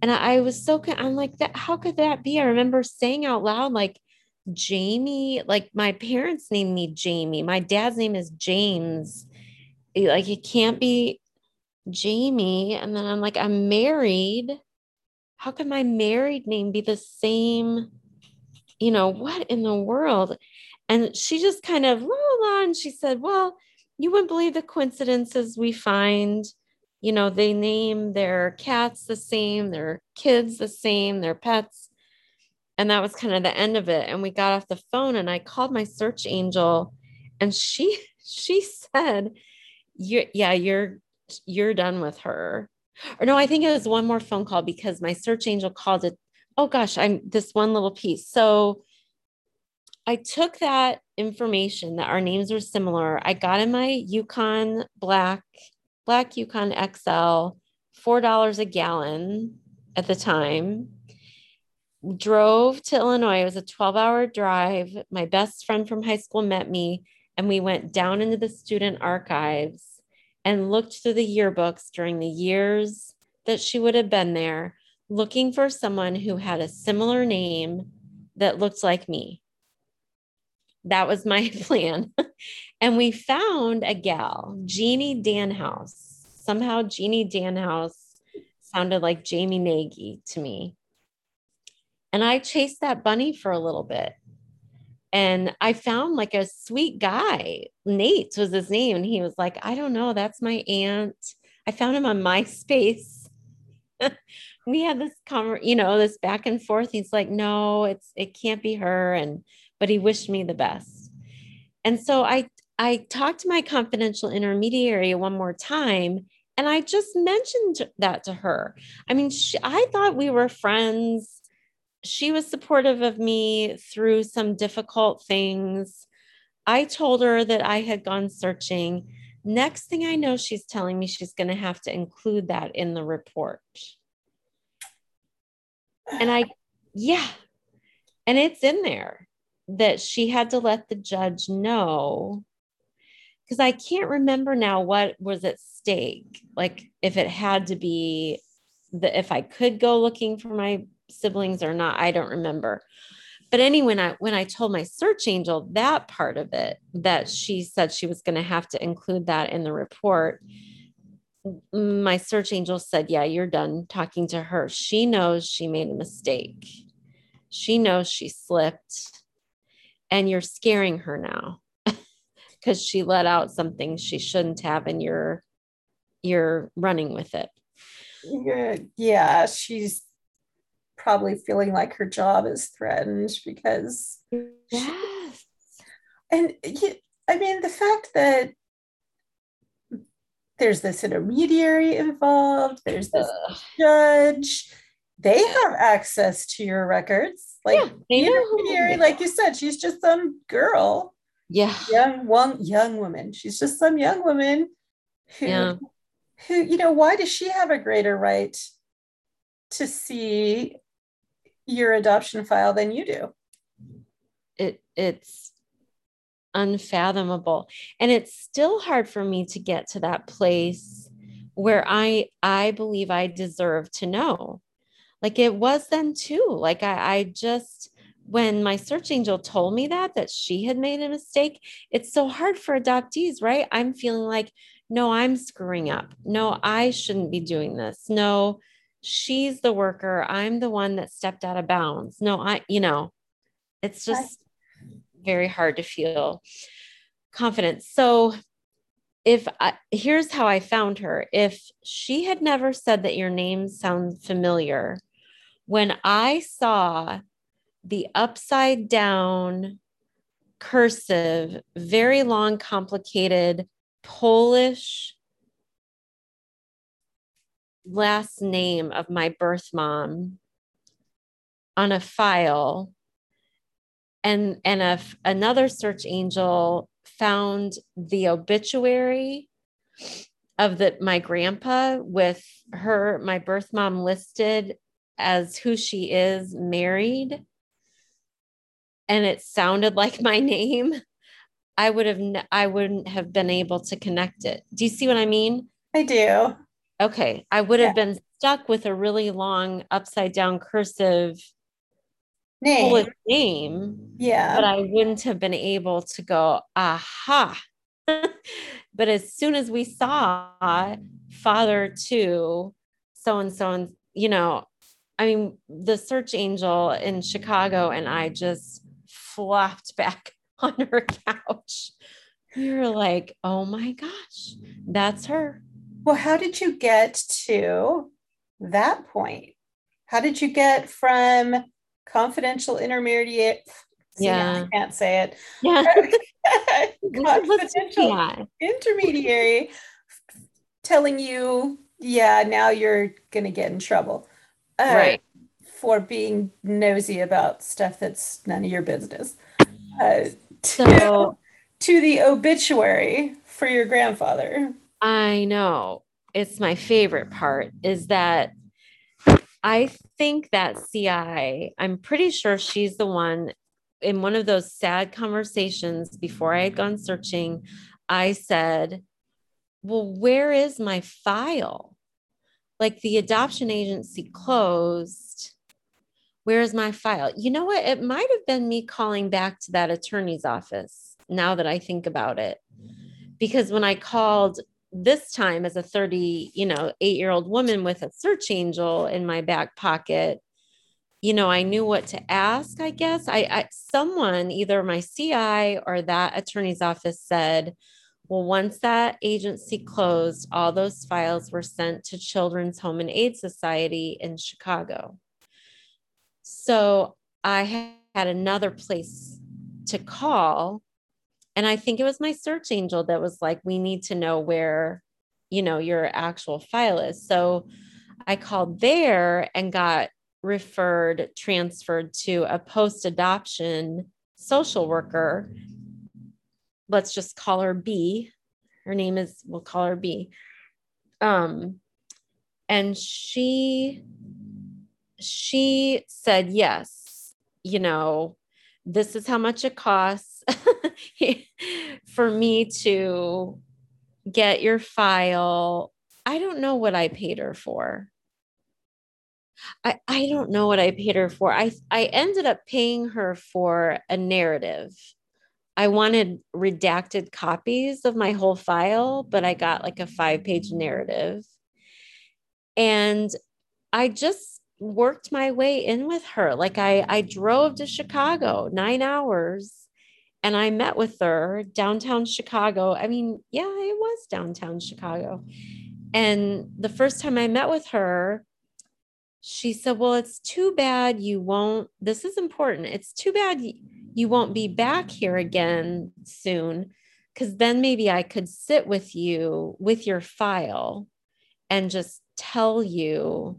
And I, I was so, I'm like, that, how could that be? I remember saying out loud, like, Jamie, like my parents named me Jamie. My dad's name is James. Like it can't be Jamie. And then I'm like, I'm married. How can my married name be the same? You know, what in the world? And she just kind of, la, la, and she said, Well, you wouldn't believe the coincidences we find. You know, they name their cats the same, their kids the same, their pets. And that was kind of the end of it. And we got off the phone and I called my search angel and she [LAUGHS] she said, yeah, you're you're done with her. Or no, I think it was one more phone call because my search angel called it. Oh gosh, I'm this one little piece. So I took that information that our names were similar. I got in my Yukon Black, Black Yukon XL, $4 a gallon at the time. Drove to Illinois. It was a 12 hour drive. My best friend from high school met me, and we went down into the student archives and looked through the yearbooks during the years that she would have been there, looking for someone who had a similar name that looked like me that was my [LAUGHS] plan. and we found a gal, Jeannie Danhouse. Somehow, Jeannie Danhouse sounded like Jamie Nagy to me. And I chased that bunny for a little bit. And I found like a sweet guy. Nate was his name. And he was like, I don't know, that's my aunt. I found him on [LAUGHS] MySpace. [LAUGHS] we had this you know, this back and forth. He's like, no, it's it can't be her. And but he wished me the best. And so I I talked to my confidential intermediary one more time and I just mentioned that to her. I mean, she, I thought we were friends. She was supportive of me through some difficult things. I told her that I had gone searching. Next thing I know, she's telling me she's going to have to include that in the report. And I, yeah, and it's in there that she had to let the judge know because I can't remember now what was at stake. Like if it had to be the if I could go looking for my siblings or not, I don't remember. But anyway, when I when I told my search angel that part of it, that she said she was going to have to include that in the report, my search angel said, Yeah, you're done talking to her. She knows she made a mistake. She knows she slipped and you're scaring her now [LAUGHS] because she let out something she shouldn't have and you're you're running with it yeah, yeah she's probably feeling like her job is threatened because yes. She, and i mean the fact that there's this intermediary involved there's this Ugh. judge they have access to your records. Like yeah, intermediary, like you said, she's just some girl. Yeah. Young one young woman. She's just some young woman who yeah. who, you know, why does she have a greater right to see your adoption file than you do? It it's unfathomable. And it's still hard for me to get to that place where I I believe I deserve to know. Like it was then too. Like I, I just when my search angel told me that that she had made a mistake, it's so hard for adoptees, right? I'm feeling like, no, I'm screwing up. No, I shouldn't be doing this. No, she's the worker. I'm the one that stepped out of bounds. No, I, you know, it's just very hard to feel confident. So if I, here's how I found her. If she had never said that your name sounds familiar, when I saw the upside down cursive, very long, complicated Polish last name of my birth mom on a file. And and a, another search angel found the obituary of the my grandpa with her my birth mom listed as who she is married. And it sounded like my name. I would have i wouldn't have been able to connect it. Do you see what i mean? I do okay i would have yeah. been stuck with a really long upside down cursive name. name. Yeah. But I wouldn't have been able to go, aha. [LAUGHS] but as soon as we saw father to so and so, and you know, I mean, the search angel in Chicago and I just flopped [LAUGHS] back on her couch. We were like, oh my gosh, that's her. Well, how did you get to that point? How did you get from confidential intermediate. yeah, I can't say it. Yeah, [LAUGHS] [LAUGHS] confidential intermediary telling you, yeah, now you're gonna get in trouble, uh, right? For being nosy about stuff that's none of your business. Uh, so to, [LAUGHS] to the obituary for your grandfather. I know it's my favorite part is that I think that CI, I'm pretty sure she's the one in one of those sad conversations before I had gone searching. I said, Well, where is my file? Like the adoption agency closed. Where's my file? You know what? It might have been me calling back to that attorney's office now that I think about it. Because when I called this time as a 30 you know 8 year old woman with a search angel in my back pocket you know i knew what to ask i guess. I, I someone either my ci or that attorney's office said well once that agency closed all those files were sent to children's home and aid society in chicago. So i had another place to call and I think it was my search angel that was like, we need to know where, you know, your actual file is. So I called there and got referred, transferred to a post adoption social worker. Let's just call her B. Her name is, we'll call her B. Um, and she she said yes you know this is how much it costs [LAUGHS] for me to get your file. I don't know what I paid her for. I, I don't know what I paid her for. I, I ended up paying her for a narrative. I wanted redacted copies of my whole file, but I got like a five page narrative. And I just worked my way in with her. Like I, I drove to Chicago nine hours and I met with her downtown Chicago. I mean, yeah, it was downtown Chicago. And the first time I met with her, she said, Well, it's too bad you won't. This is important. It's too bad you won't be back here again soon, because then maybe I could sit with you with your file and just tell you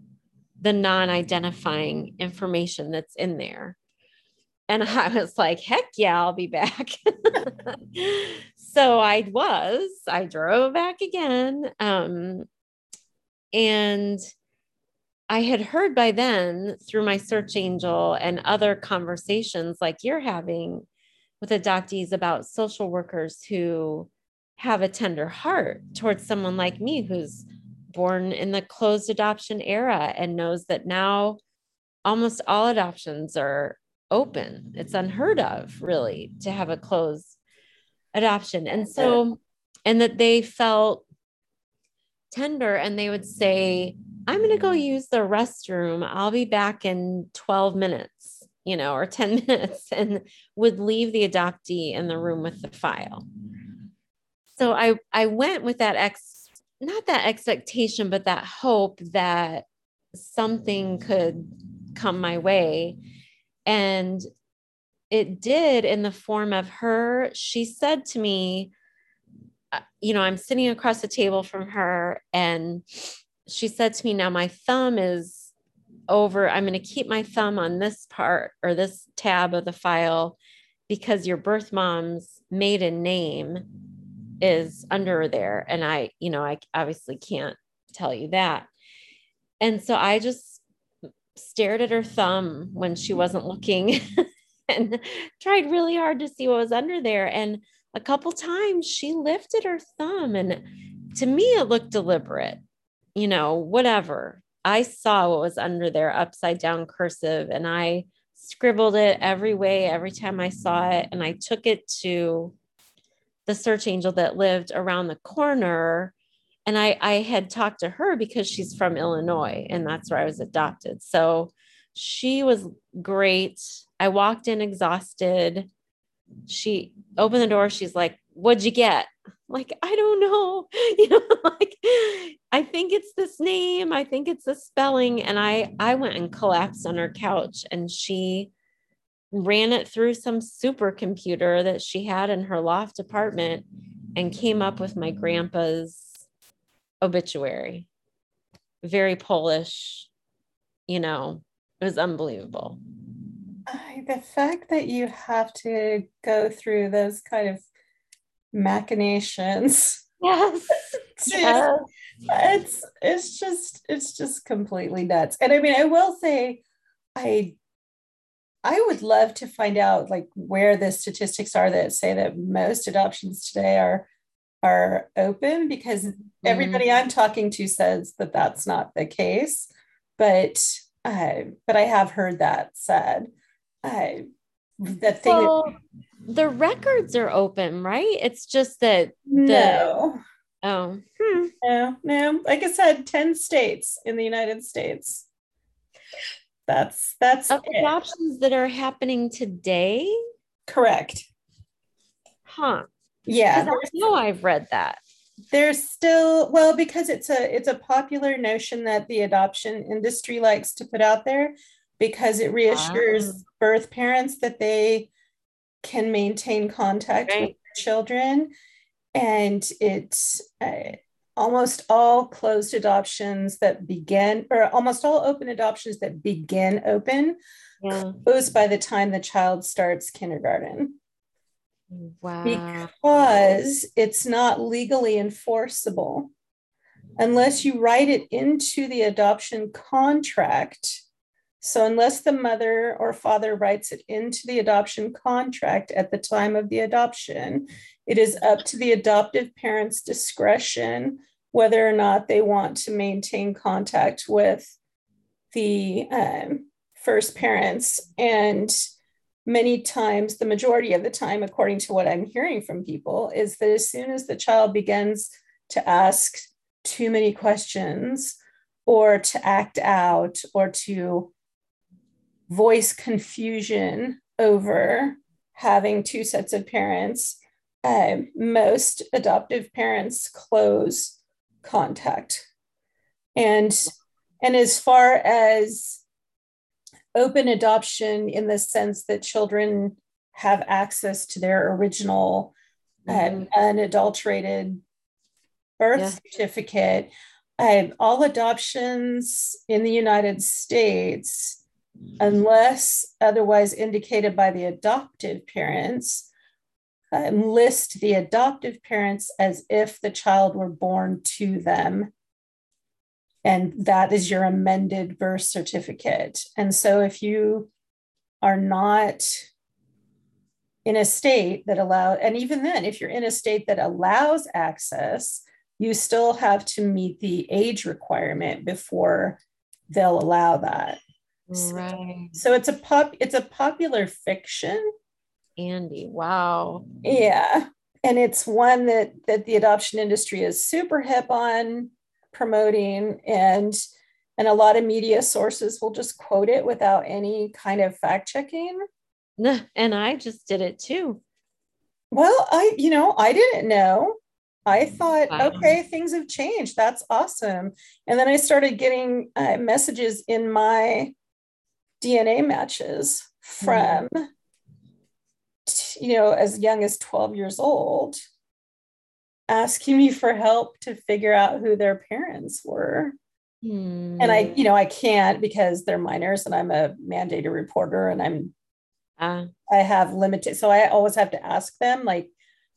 the non identifying information that's in there. And I was like, heck yeah, I'll be back. [LAUGHS] [LAUGHS] so I was, I drove back again. Um, and I had heard by then through my search angel and other conversations like you're having with adoptees about social workers who have a tender heart towards someone like me who's born in the closed adoption era and knows that now almost all adoptions are open. It's unheard of, really, to have a closed adoption. And so, and that they felt tender and they would say, I'm going to go use the restroom. I'll be back in 12 minutes, you know, or 10 [LAUGHS] minutes, and would leave the adoptee in the room with the file. So I, I went with that ex, not that expectation, but that hope that something could come my way. And it did in the form of her. She said to me, uh, you know, I'm sitting across the table from her, and she said to me, Now my thumb is over. I'm going to keep my thumb on this part or this tab of the file because your birth mom's maiden name is under there. And I, you know, I obviously can't tell you that. And so I just stared at her thumb when she wasn't looking [LAUGHS] and tried really hard to see what was under there. And a couple times she lifted her thumb, and to me, it looked deliberate, you know, whatever. I saw what was under there, upside down cursive, and I scribbled it every way every time I saw it. And I took it to the search angel that lived around the corner and I, I had talked to her because she's from Illinois and that's where I was adopted. So she was great. I walked in exhausted. She opened the door. She's like, What'd you get? like, I don't know. [LAUGHS] You know, [LAUGHS] like I think it's this name. I think it's the spelling. And I I went and collapsed on her couch and she ran it through some supercomputer that she had in her loft apartment and came up with my grandpa's obituary. Very Polish, you know, it was unbelievable. The fact that you have to go through those kind of machinations. Yes. [LAUGHS] yes. It's it's just it's just completely nuts. And I mean, I will say I I would love to find out like where the statistics are that say that most adoptions today are are open because mm-hmm. everybody I'm talking to says that that's not the case. But uh, but I have heard that said. Uh, the thing well, that, the records are open, right? It's just that the, no. Oh, hmm. no, no. Like I said, ten states in the United States. That's that's of adoptions that are happening today. Correct. Huh. Yeah. I know I've read that. There's still well because it's a it's a popular notion that the adoption industry likes to put out there because it reassures wow. birth parents that they can maintain contact right. with children and it's uh, almost all closed adoptions that begin or almost all open adoptions that begin open yeah. close by the time the child starts kindergarten Wow. Because it's not legally enforceable unless you write it into the adoption contract. So, unless the mother or father writes it into the adoption contract at the time of the adoption, it is up to the adoptive parent's discretion whether or not they want to maintain contact with the um, first parents. And many times, the majority of the time, according to what I'm hearing from people, is that as soon as the child begins to ask too many questions or to act out or to voice confusion over having two sets of parents, uh, most adoptive parents close contact. And, and as far as open adoption in the sense that children have access to their original mm-hmm. unadulterated birth yeah. certificate. Um, all adoptions in the United States, unless otherwise indicated by the adoptive parents, um, list the adoptive parents as if the child were born to them and that is your amended birth certificate. And so if you are not in a state that allow and even then if you're in a state that allows access you still have to meet the age requirement before they'll allow that. Right. So, so it's a pop it's a popular fiction. Andy, wow. Yeah. And it's one that that the adoption industry is super hip on promoting and and a lot of media sources will just quote it without any kind of fact checking. [LAUGHS] And I just did it too. Well, I, you know, I didn't know. I thought, wow. okay, things have changed. That's awesome. And then I started getting uh, messages in my DNA matches from, mm. you know, as young as 12 years old, asking me for help to figure out who their parents were. Mm. And I, you know, I can't because they're minors and I'm a mandated reporter and I'm uh, I have limited, so I always have to ask them, like,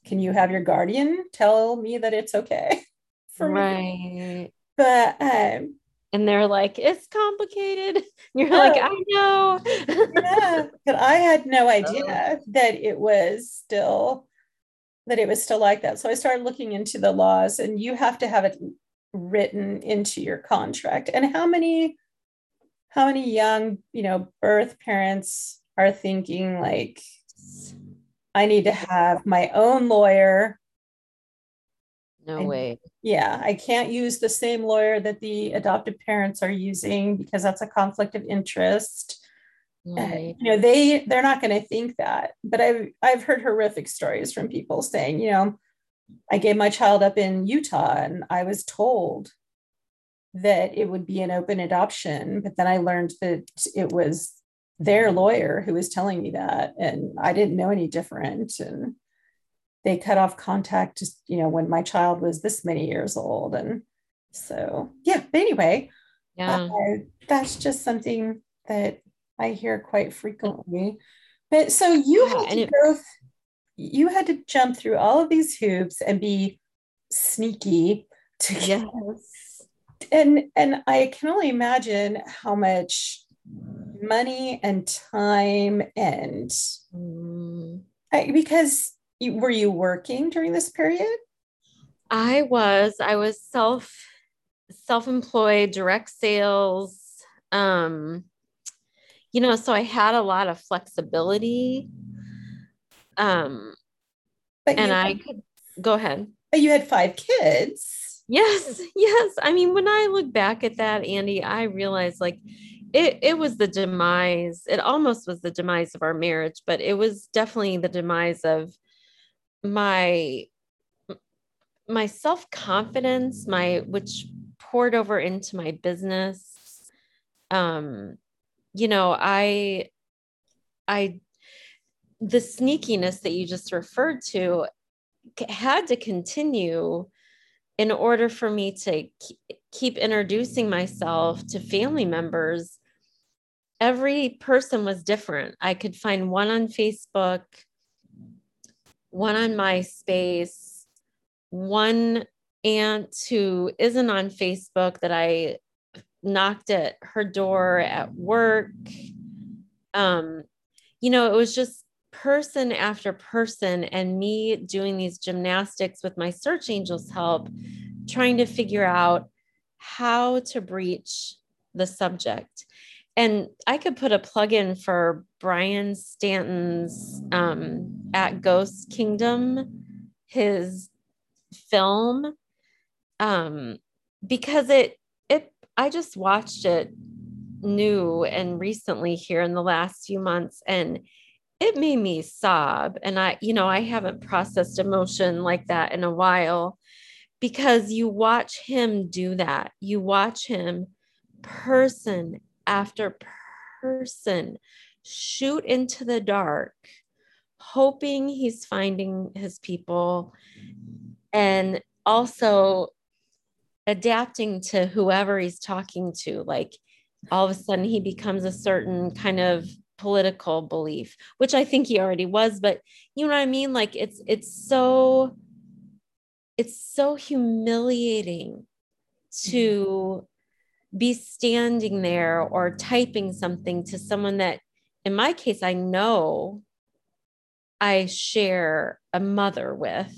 can you have your guardian tell me that it's okay [LAUGHS] for right. me? But um, and they're like, it's complicated. [LAUGHS] You're yeah. like, I know. [LAUGHS] yeah, but I had no idea oh. that it was still that it was still like that. So I started looking into the laws, and you have to have it written into your contract. And how many, how many young, you know, birth parents are thinking like I need to have my own lawyer. No and, way. Yeah, I can't use the same lawyer that the adoptive parents are using because that's a conflict of interest. Right. Uh, you know, they they're not going to think that. But I've I've heard horrific stories from people saying, you know, I gave my child up in Utah and I was told that it would be an open adoption, but then I learned that it was their lawyer who was telling me that and i didn't know any different and they cut off contact just you know when my child was this many years old and so yeah but anyway yeah uh, that's just something that i hear quite frequently but so you yeah, had to it, go you had to jump through all of these hoops and be sneaky to [LAUGHS] yes. and and i can only imagine how much money and time and mm. I, because you, were you working during this period i was i was self self-employed direct sales um you know so i had a lot of flexibility um but and i could go ahead. You had five kids. Yes [LAUGHS] yes. I mean when i look back at that andy i realized like it it was the demise. It almost was the demise of our marriage but it was definitely the demise of my my self-confidence my which poured over into my business. Um you know i i the sneakiness that you just referred to had to continue in order for me to keep introducing myself to family members every person was different. I could find one on Facebook, one on MySpace, one aunt who isn't on Facebook that I knocked at her door at work. Um, you know, it was just person after person, and me doing these gymnastics with my search angels help, trying to figure out how to breach the subject and I could put a plug in for Bryan Stanton's um, at Ghost Kingdom, his film, um, because it it I just watched it new and recently here in the last few months, and it made me sob. And I, you know, I haven't processed emotion like that in a while because you watch him do that. You watch him person after person shoot into the dark, hoping he's finding his people and also adapting to whoever he's talking to. Like all of a sudden, he becomes a certain kind of political belief which i think he already was but you know what i mean like it's it's so it's so humiliating to be standing there or typing something to someone that, in my case, I know I share a mother with.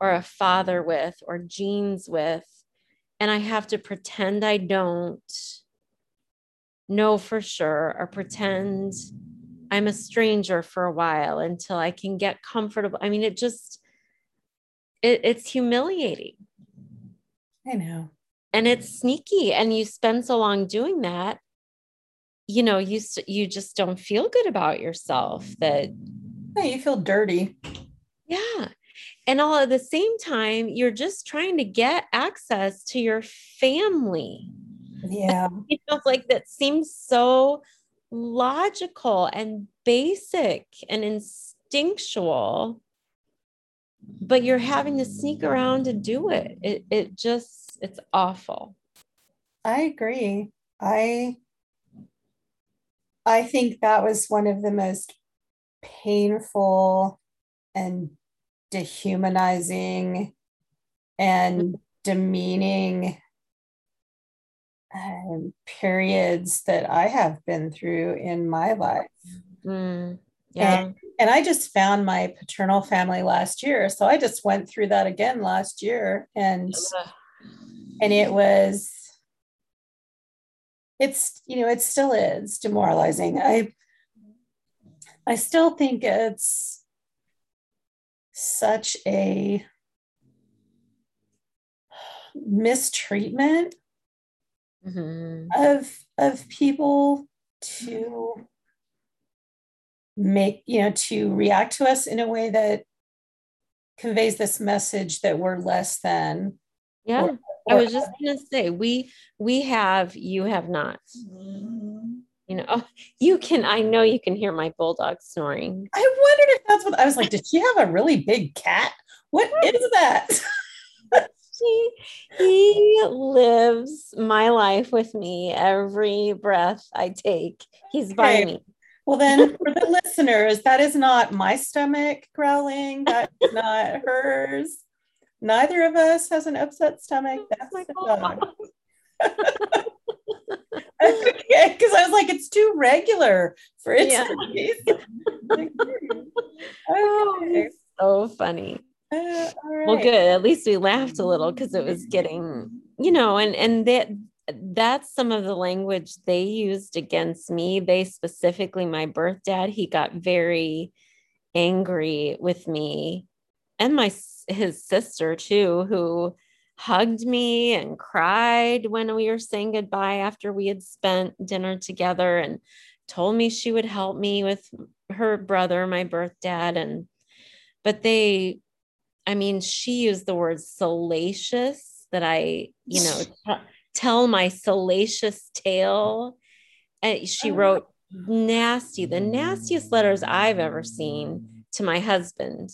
Or a father with or genes with and I have to pretend I don't know for sure or pretend I'm a stranger for a while until I can get comfortable. I mean, it just, it, it's humiliating. I know. And it's sneaky. And you spend so long doing that, you know, you, you just don't feel good about yourself that. Yeah, you feel dirty. Yeah. And all at the same time, you're just trying to get access to your family. Yeah. [LAUGHS] you know, like that seems so logical and basic and instinctual, but you're having to sneak around to do it. It, it just, it's awful. I agree. I I think that was one of the most painful and dehumanizing and demeaning um, periods that I have been through in my life. Mm, yeah. And, and I just found my paternal family last year. So I just went through that again last year and and it was it's you know it still is demoralizing. I I still think it's such a mistreatment mm-hmm. of of people to make you know to react to us in a way that conveys this message that we're less than yeah or, or, i was just going to say we we have you have not mm-hmm. You know oh, [LAUGHS] you can i know you can hear my bulldog snoring i wondered if that's what i was like did she have a really big cat what is that [LAUGHS] he he lives my life with me every breath I take. He's by me. Well, then [LAUGHS] for the listeners, that is not my stomach growling. That is not hers. Neither of us has an upset stomach. Oh That's the dog. Okay, because I was like, it's too regular for it yeah. to be. Oh, okay. Oh, so funny. Uh, well, good. At least we laughed a little because it was getting, you know, and and that that's some of the language they used against me. They specifically, my birth dad, he got very angry with me and my his sister too, who hugged me and cried when we were saying goodbye after we had spent dinner together and told me she would help me with her brother, my birth dad, and but they I mean, she used the word salacious that I, you know, [LAUGHS] t- tell my salacious tale. And she oh. wrote nasty, the nastiest letters I've ever seen to my husband,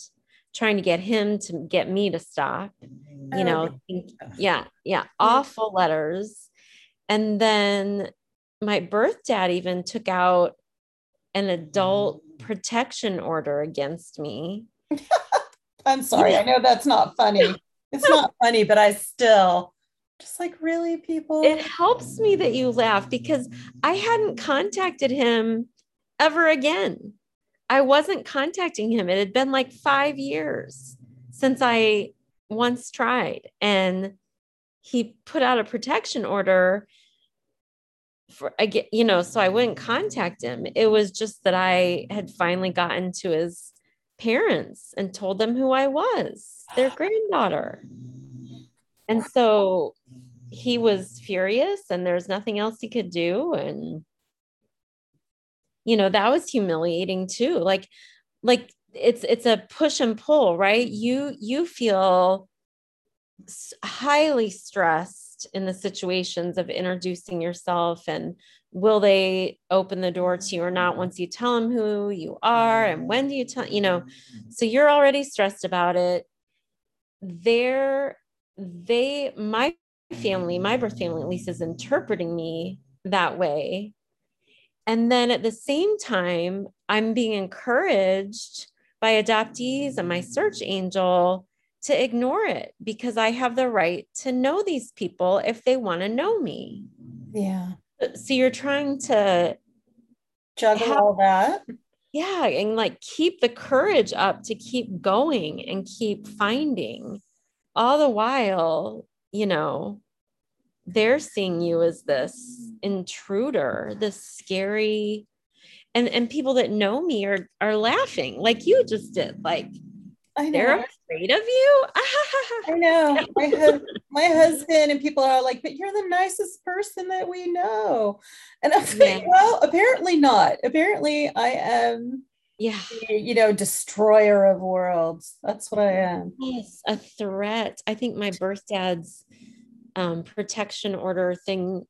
trying to get him to get me to stop. You oh, know, yeah, yeah, awful letters. And then my birth dad even took out an adult mm. protection order against me. [LAUGHS] I'm sorry. I know that's not funny. It's not [LAUGHS] funny, but I still just like really people. It helps me that you laugh because I hadn't contacted him ever again. I wasn't contacting him. It had been like five years since I once tried. And he put out a protection order for I get, you know, so I wouldn't contact him. It was just that I had finally gotten to his parents and told them who I was, their granddaughter. And so he was furious and there's nothing else he could do and you know that was humiliating too. Like like it's it's a push and pull right? You you feel highly stressed in the situations of introducing yourself and will they open the door to you or not once you tell them who you are and when do you tell you know? Mm-hmm. So you're already stressed about it. They're they my family my birth family at least is interpreting me that way and then at the same time i'm being encouraged by adoptees and my search angel to ignore it because i have the right to know these people if they want to know me. Yeah. So you're trying to juggle have, all that. Yeah and like keep the courage up to keep going and keep finding. All the while you know they're seeing you as this intruder this scary and and people that know me are are laughing like you just did like I know. They're afraid of you. [LAUGHS] I know. My, hu- my husband and people are like, but you're the nicest person that we know. And I'm yeah. like, well, apparently not. Apparently, I am. Yeah. You know, destroyer of worlds. That's what I am. Yes, a threat. I think my birth dad's um, protection order thing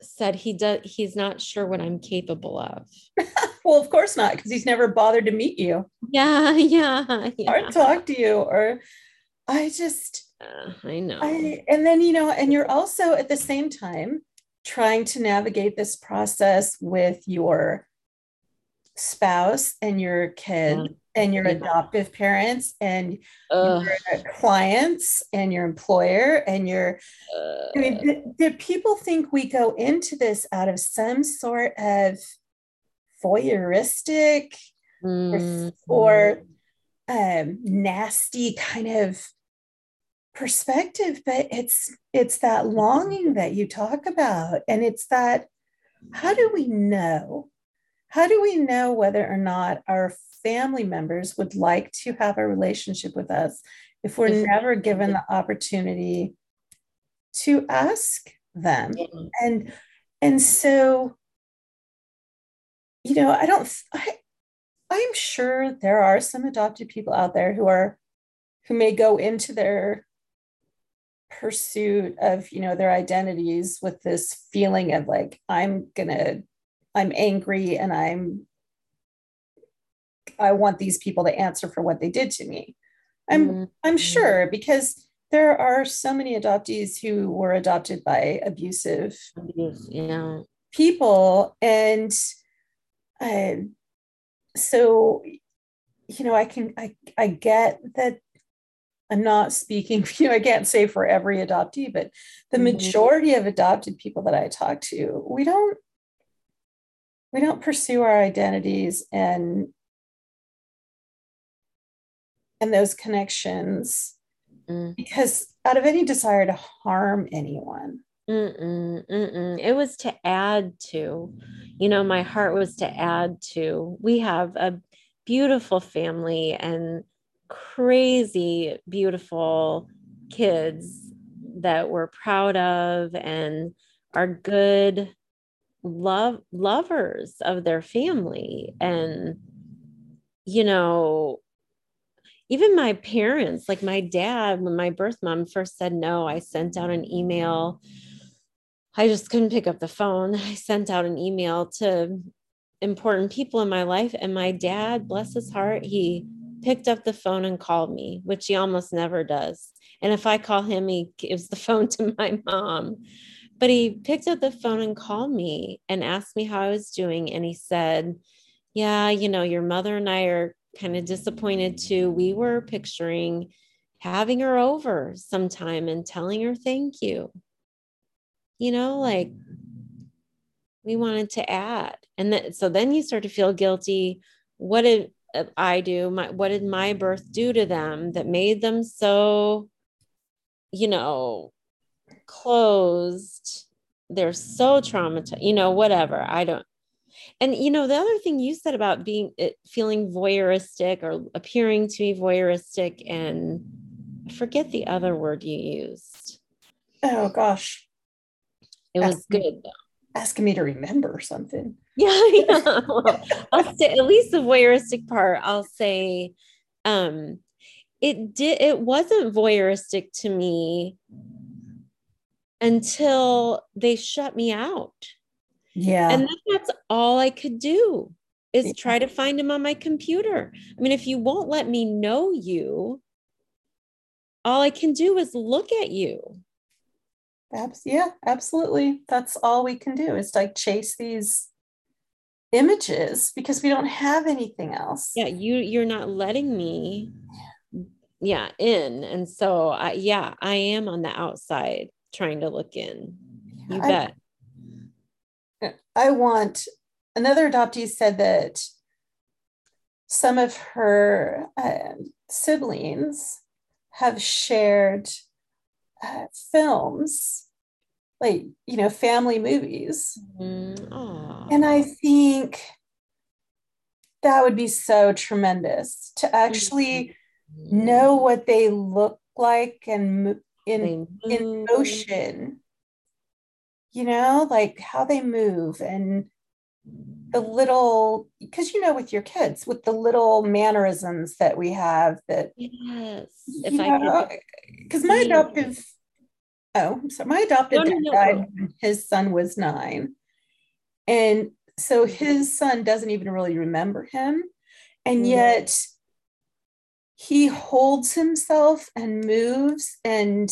said he does he's not sure what I'm capable of. [LAUGHS] well, of course not, because he's never bothered to meet you. Yeah, [LAUGHS] yeah, yeah. Or talk to you. Or I just uh, I know. I, and then you know, and you're also at the same time trying to navigate this process with your spouse and your kid yeah and your adoptive parents and your clients and your employer and your uh, I mean, did, people think we go into this out of some sort of voyeuristic mm-hmm. or, or um, nasty kind of perspective? But it's it's that longing that you talk about and it's that how do we know? How do we know whether or not our family members would like to have a relationship with us if we're if never given mm-hmm. the opportunity to ask them. Yeah. and and so you know i don't i i'm sure there are some adopted people out there who are who may go into their pursuit of you know their identities with this feeling of like i'm gonna i'm angry and i'm I want these people to answer for what they did to me. I'm mm-hmm. I'm sure because there are so many adoptees who were adopted by abusive yeah. people and uh, so you know I can I I get that I'm not speaking, [LAUGHS] you know, I can't say for every adoptee, but the mm-hmm. majority of adopted people that I talk to, we don't we don't pursue our identities and and those connections mm. because out of any desire to harm anyone. Mm-mm, mm-mm. It was to add to, you know, my heart was to add to. We have a beautiful family and crazy, beautiful kids that we're proud of and are good love lovers of their family and you know even my parents, like my dad, when my birth mom first said no, I sent out an email. I just couldn't pick up the phone. [LAUGHS] I sent out an email to important people in my life. And my dad, bless his heart, he picked up the phone and called me, which he almost never does. And if I call him, he gives the [LAUGHS] phone to my mom. But he picked up the phone and called me and asked me how I was doing. And he said, Yeah, you know, your mother and I are kind of disappointed too. We were picturing having her over sometime and telling her thank you. You know, like we wanted to add. And then so then you start to feel guilty. What did uh, I do? My what did my birth do to them that made them so, you know, closed? They're so traumatized, you know, whatever. I don't and you know, the other thing you said about being it, feeling voyeuristic or appearing to be voyeuristic, and forget the other word you used. Oh gosh, it was good me, though. Asking me to remember something. [LAUGHS] Yeah, yeah. Well, I'll say at least the voyeuristic part. I'll say, um, it did. It wasn't voyeuristic to me until they shut me out. Yeah. And that's all I could do is try to find him on my computer. I mean, if you won't let me know you, all I can do is look at you. Yeah, absolutely. That's all we can do is like chase these images because we don't have anything else. Yeah, you you're not letting me yeah, in. And so I yeah, I am on the outside trying to look in. You I, bet. I want another adoptee said that some of her uh, siblings have shared uh, films like you know family movies. Mm, and i think that would be so tremendous to actually mm-hmm. know what they look like and in in motion you know like how they move and the little because you know with your kids with the little mannerisms that we have that yes if i because my adoptive oh so my adopted no, dad no, no. died when his son was nine and so his son doesn't even really remember him and mm-hmm. yet he holds himself and moves and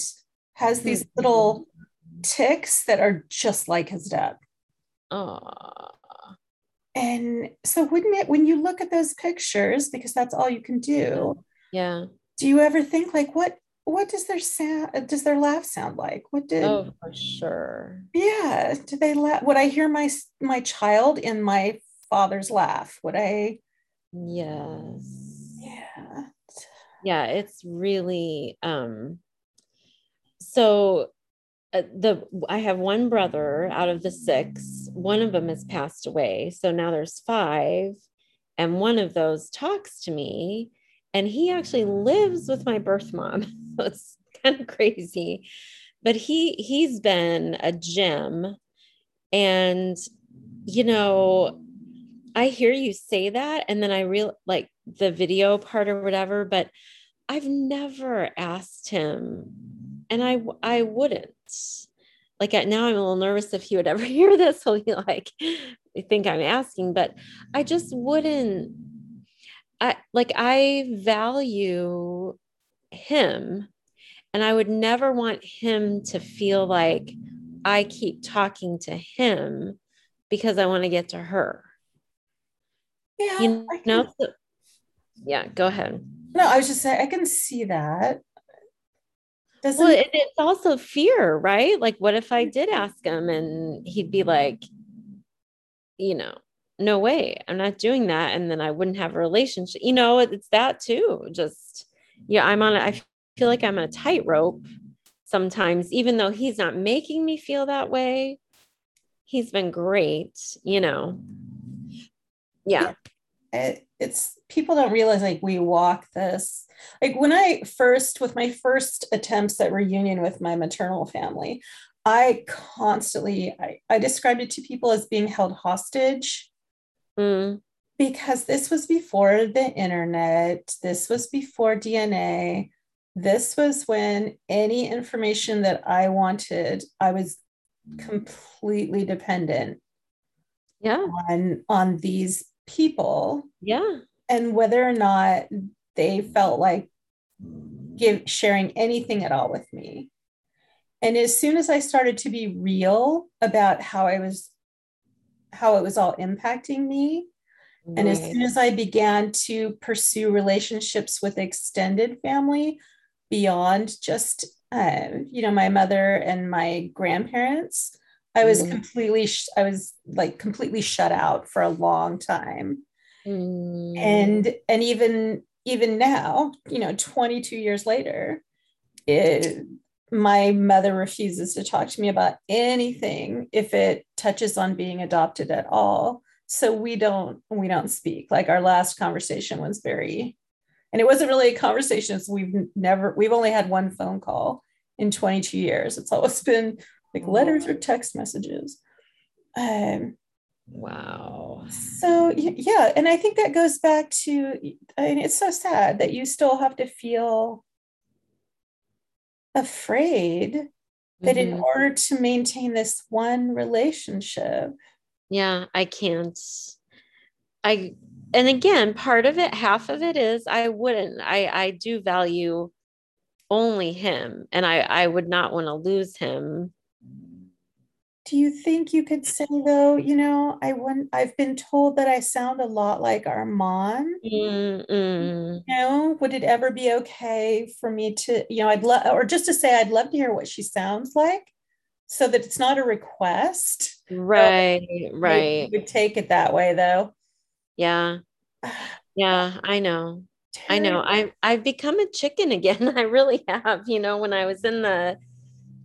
has these mm-hmm. little ticks that are just like his dad. Oh. And so wouldn't it when you look at those pictures, because that's all you can do. Yeah. Do you ever think like what what does their sound does their laugh sound like? What did Oh for sure. Yeah. Do they laugh? Would I hear my my child in my father's laugh? Would I Yes. Yeah. Yeah, it's really um so uh, the I have one brother out of the six. One of them has passed away, so now there's five, and one of those talks to me, and he actually lives with my birth mom. [LAUGHS] so it's kind of crazy, but he he's been a gem, and you know, I hear you say that, and then I real like the video part or whatever, but I've never asked him, and I I wouldn't like now I'm a little nervous if he would ever [LAUGHS] hear this, he'll be like, "I think I'm asking, but I just wouldn't. I like I value him and I would never want him to feel like I keep talking to him because I want to get to her. Yeah. You know, so, yeah, go ahead. No, I was just saying I can see that. Doesn't well, it's also fear, right? Like, what if I did mm-hmm. ask him and he'd be like, you know, no way, I'm not doing that. And then I wouldn't have a relationship. You know, it's that too. Just, yeah, I'm on, I feel like I'm on a tightrope sometimes, even though he's not making me feel that way. He's been great, you know. Yeah. It, it's people don't realize like we walk this like when I first, with my first attempts at reunion with my maternal family, I constantly I, I described it to people as being held hostage. Mm. Because this was before the internet, this was before DNA, this was when any information that I wanted, I was completely dependent yeah on on these people yeah and whether or not they felt like give sharing anything at all with me. And as soon as I started to be real about how I was, how it was all impacting me, right. and as soon as I began to pursue relationships with extended family beyond just, uh, you know, my mother and my grandparents, I was mm. completely, I was like completely shut out for a long time. Mm. And, and even even now, you know, 22 years later, it, my mother refuses to talk to me about anything if it touches on being adopted at all. So we don't we don't speak. Like our last conversation was very, and it wasn't really a conversation. So we've never we've only had one phone call in 22 years. It's always been like letters or text messages. Um, Wow. So yeah, and I think that goes back to I mean it's so sad that you still have to feel afraid that mm-hmm. in order to maintain this one relationship. Yeah, I can't. I and again, part of it, half of it is I wouldn't. I I do value only him and I I would not want to lose him do you think you could say though you know i want i've been told that i sound a lot like our mom Mm-mm. you know would it ever be okay for me to you know i'd love or just to say i'd love to hear what she sounds like so that it's not a request right right would take it that way though yeah [SIGHS] Yeah, I know. I know. I've I've become a chicken again. [LAUGHS] I really have. You know, when I was in the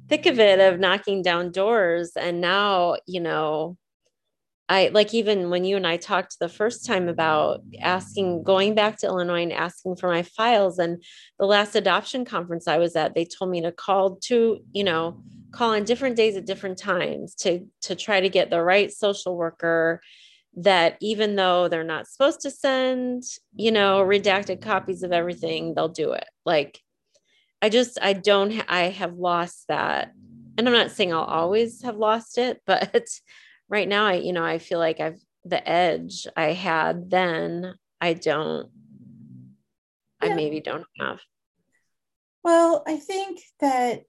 thick of it of knocking down doors and now, you know, I like even when you and I talked the first time about asking, going back to Illinois and asking for my files, and the last adoption conference I was at, they told me to call to, you know, call on different days at different times to to try to get the right social worker that even though they're not supposed to send, you know, redacted copies of everything, they'll do it. Like I just I don't I have lost that. And I'm not saying I'll always have lost it, but [LAUGHS] right now I, you know, I feel like I've the edge I had then, I don't, yeah. I maybe don't have. Well, I think that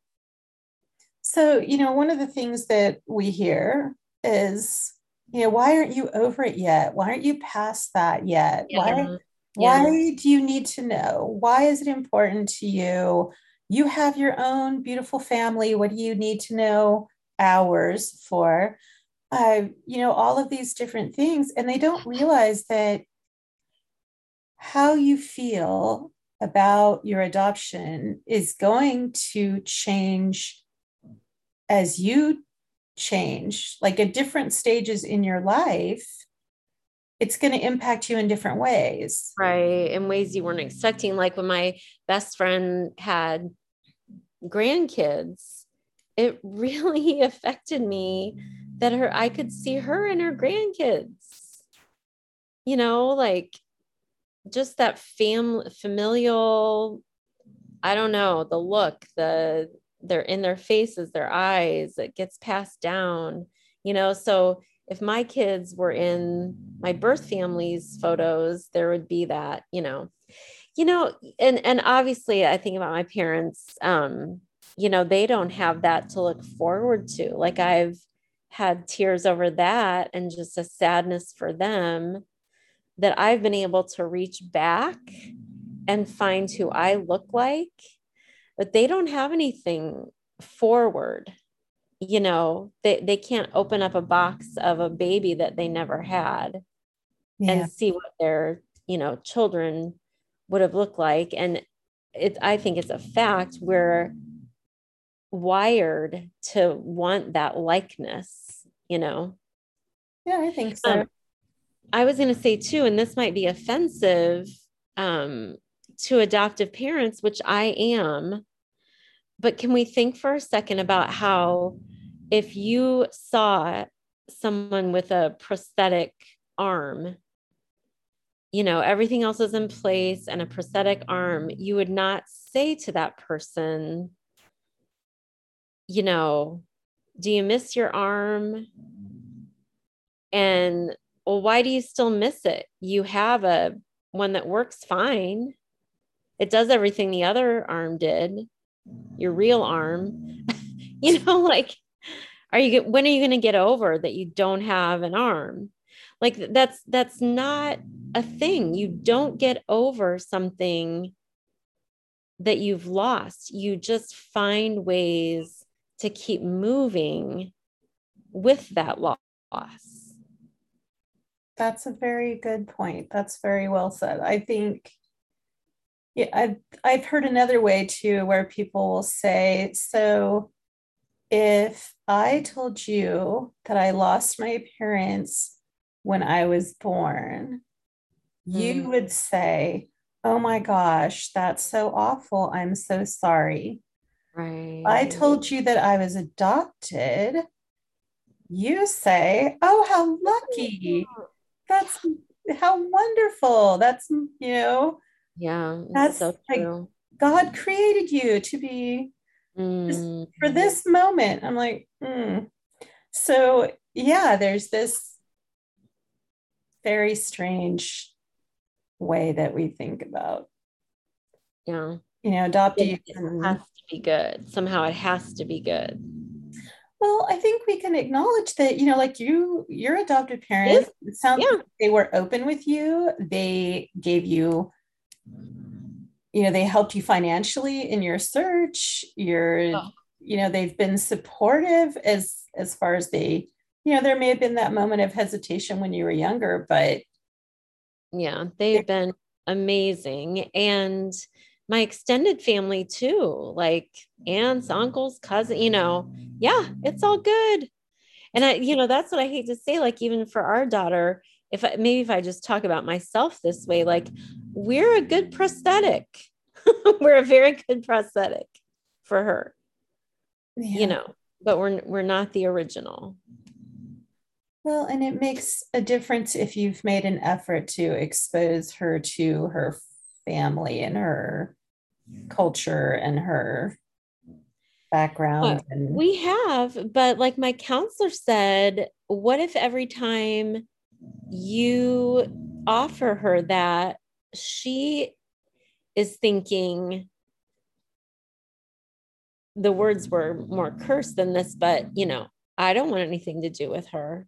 so, you know, one of the things that we hear is, you know, why aren't you over it yet? Why aren't you past that yet? Yeah. Why yeah. why do you need to know? Why is it important to you? You have your own beautiful family. What do you need to know ours for? uh, you know, all of these different things. And they don't realize that how you feel about your adoption is going to change as you change, like at different stages in your life. It's going to impact you in different ways. Right. In ways you weren't expecting. Like when my best friend had grandkids, it [LAUGHS] really affected me that her I could see her and her grandkids. You know, like just that family familial I don't know, the look, the they're in their faces, their eyes, it gets passed down, you know. So if my kids were in my birth family's photos, there would be that, you know. You know, and and obviously I think about my parents um you know, they don't have that to look forward to. Like I've had tears over that and just a sadness for them that I've been able to reach back and find who I look like, but they don't have anything forward. You know, they, they can't open up a box of a baby that they never had yeah. and see what their, you know, children would have looked like. And it, I think it's a fact where wired to want that likeness, you know? Yeah, I think so. Um, I was going to say too, and this might be offensive um, to adoptive parents, which I am, but can we think for a second about how if you saw someone with a prosthetic arm, you know, everything else is in place and a prosthetic arm, you would not say to that person, you know, do you miss your arm? And well, why do you still miss it? You have a one that works fine. It does everything the other arm did, your real arm. [LAUGHS] you know, like, are you when are you going to get over that you don't have an arm? Like that's that's not a thing. You don't get over something that you've lost. You just find ways to keep moving with that loss. That's a very good point. That's very well said. I think yeah, I've I've heard another way too where people will say, so if I told you that I lost my parents when I was born, mm. you hmm. would say, Oh my gosh, that's so awful. I'm so sorry. Right. I told you that I was adopted. You say, Oh, how lucky. That's how wonderful. That's, you know, yeah, that's so true. Like God created you to be mm. for this moment. I'm like, mm. so yeah, there's this very strange way that we think about. Yeah. You know, adoptees. It has to be good. Somehow it has to be good. Well, I think we can acknowledge that, you know, like you, your adopted parents, it sounds yeah. like they were open with you. They gave you, you know, they helped you financially in your search. You're, oh. you know, they've been supportive as as far as they, you know, there may have been that moment of hesitation when you were younger, but Yeah, they've been amazing. And my extended family too, like aunts, uncles, cousins you know, yeah, it's all good. And I, you know, that's what I hate to say. Like, even for our daughter, if I, maybe if I just talk about myself this way, like we're a good prosthetic. [LAUGHS] we're a very good prosthetic for her. Yeah. You know, but we're we're not the original. Well, and it makes a difference if you've made an effort to expose her to her family and her culture and her background. And- we have, but like my counselor said, what if every time you offer her that, she is thinking, the words were more cursed than this, but you know, I don't want anything to do with her.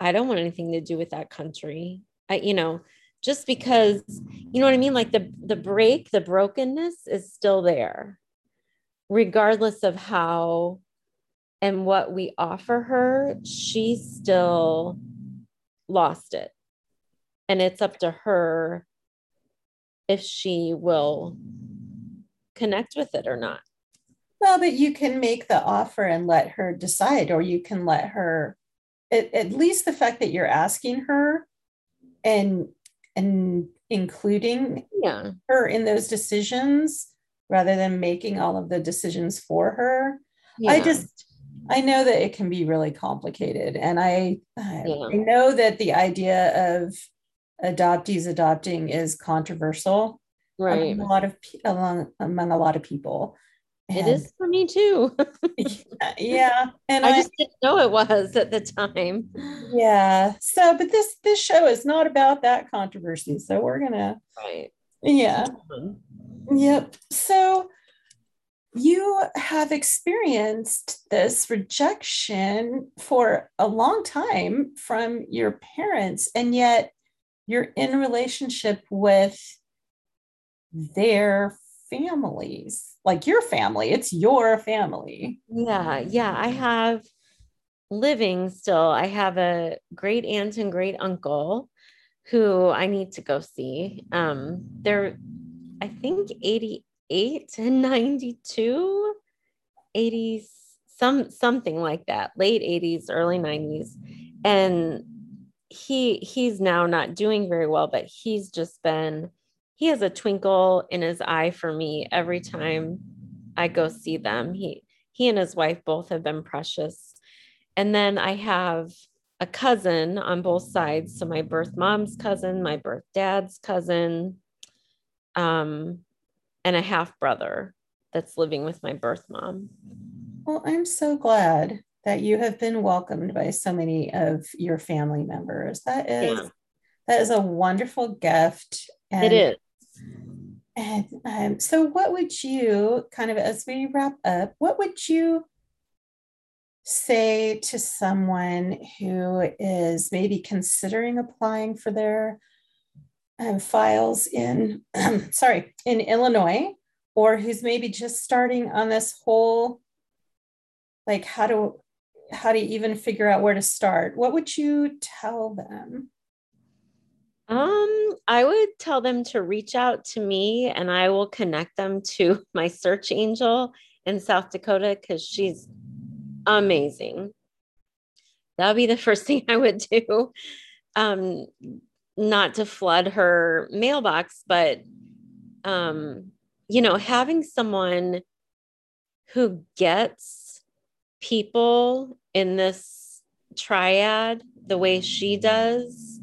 I don't want anything to do with that country. I, you know, just because, you know what I mean? Like the the break, the brokenness is still there, regardless of how and what we offer her, she still lost it. And it's up to her if she will connect with it or not. Well, but you can make the offer and let her decide, or you can let her at, at least the fact that you're asking her and and including yeah. her in those decisions rather than making all of the decisions for her. Yeah. I just I know that it can be really complicated and I yeah. I know that the idea of adoptees adopting is controversial right among a lot of among, among a lot of people and, it is for me too. [LAUGHS] [LAUGHS] yeah, and I, I just didn't know it was at the time. Yeah. So, but this this show is not about that controversy. So we're gonna. Right. Yeah. Yep. So you have experienced this rejection for a long time from your parents, and yet you're in relationship with their families like your family it's your family. Yeah yeah i have living still. I have a great aunt and great uncle who i need to go see. Um they're i think 88 and 92 80s some something like that late 80s early 90s and he he's now not doing very well but he's just been he has a twinkle in his eye for me every time I go see them. He he and his wife both have been precious. And then I have a cousin on both sides. So my birth mom's cousin, my birth dad's cousin, um, and a half brother that's living with my birth mom. Well, I'm so glad that you have been welcomed by so many of your family members. That is yeah. that is a wonderful gift. And it is. And um, so, what would you kind of, as we wrap up, what would you say to someone who is maybe considering applying for their um, files in, [CLEARS THROAT] sorry, in Illinois, or who's maybe just starting on this whole, like, how to, how to even figure out where to start? What would you tell them? Um, I would tell them to reach out to me and I will connect them to [LAUGHS] my search angel in South Dakota because she's amazing. That would be the [LAUGHS] first thing I would do. Um, not to flood her mailbox, but um, you know, having someone who gets people in this triad the way she does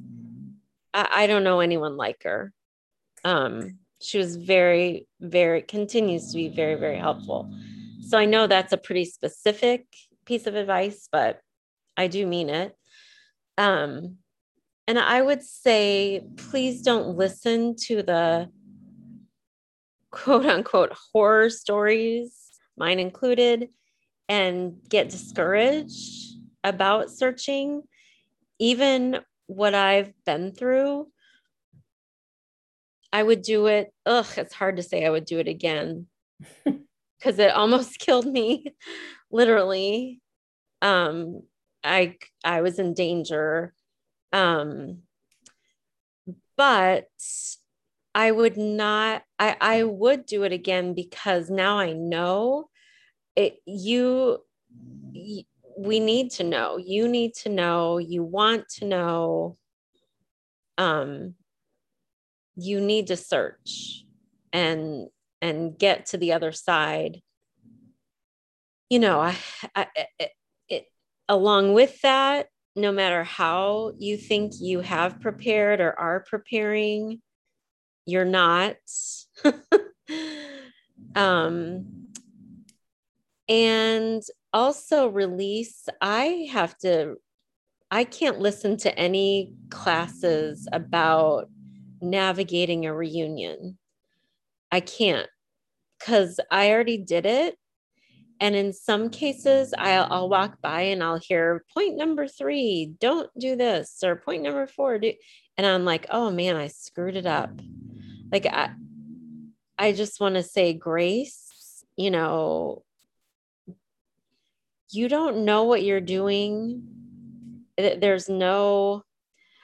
I, I don't know anyone like her. Um, she was very, very continues to be very, very helpful. So I know that's a pretty specific piece of advice, but I do mean it. Um, and I would say, please don't listen to the quote unquote horror stories, mine included, and get discouraged about searching. Even what I've been through, I would do it. Ugh, it's hard to say I would do it again [LAUGHS] because it almost [LAUGHS] killed me, literally. Um, I I was in danger. Um, but I would not, I, I would do it again because now I know it, you, we need to know, you need to know, you want to know, um, you need to search and, and get to the other side. You know, I, I it, it, along with that, no matter how you think you have prepared or are preparing, you're not. [LAUGHS] um, and also release, I have to, I can't listen to any classes about navigating a reunion. I can't because I already did it. And in some cases, I'll, I'll, walk by and I'll hear point number three, don't do this, or point number four, do, and I'm like, oh man, I screwed it up like I, I just want to say grace, you know, you don't know what you're doing. There's no,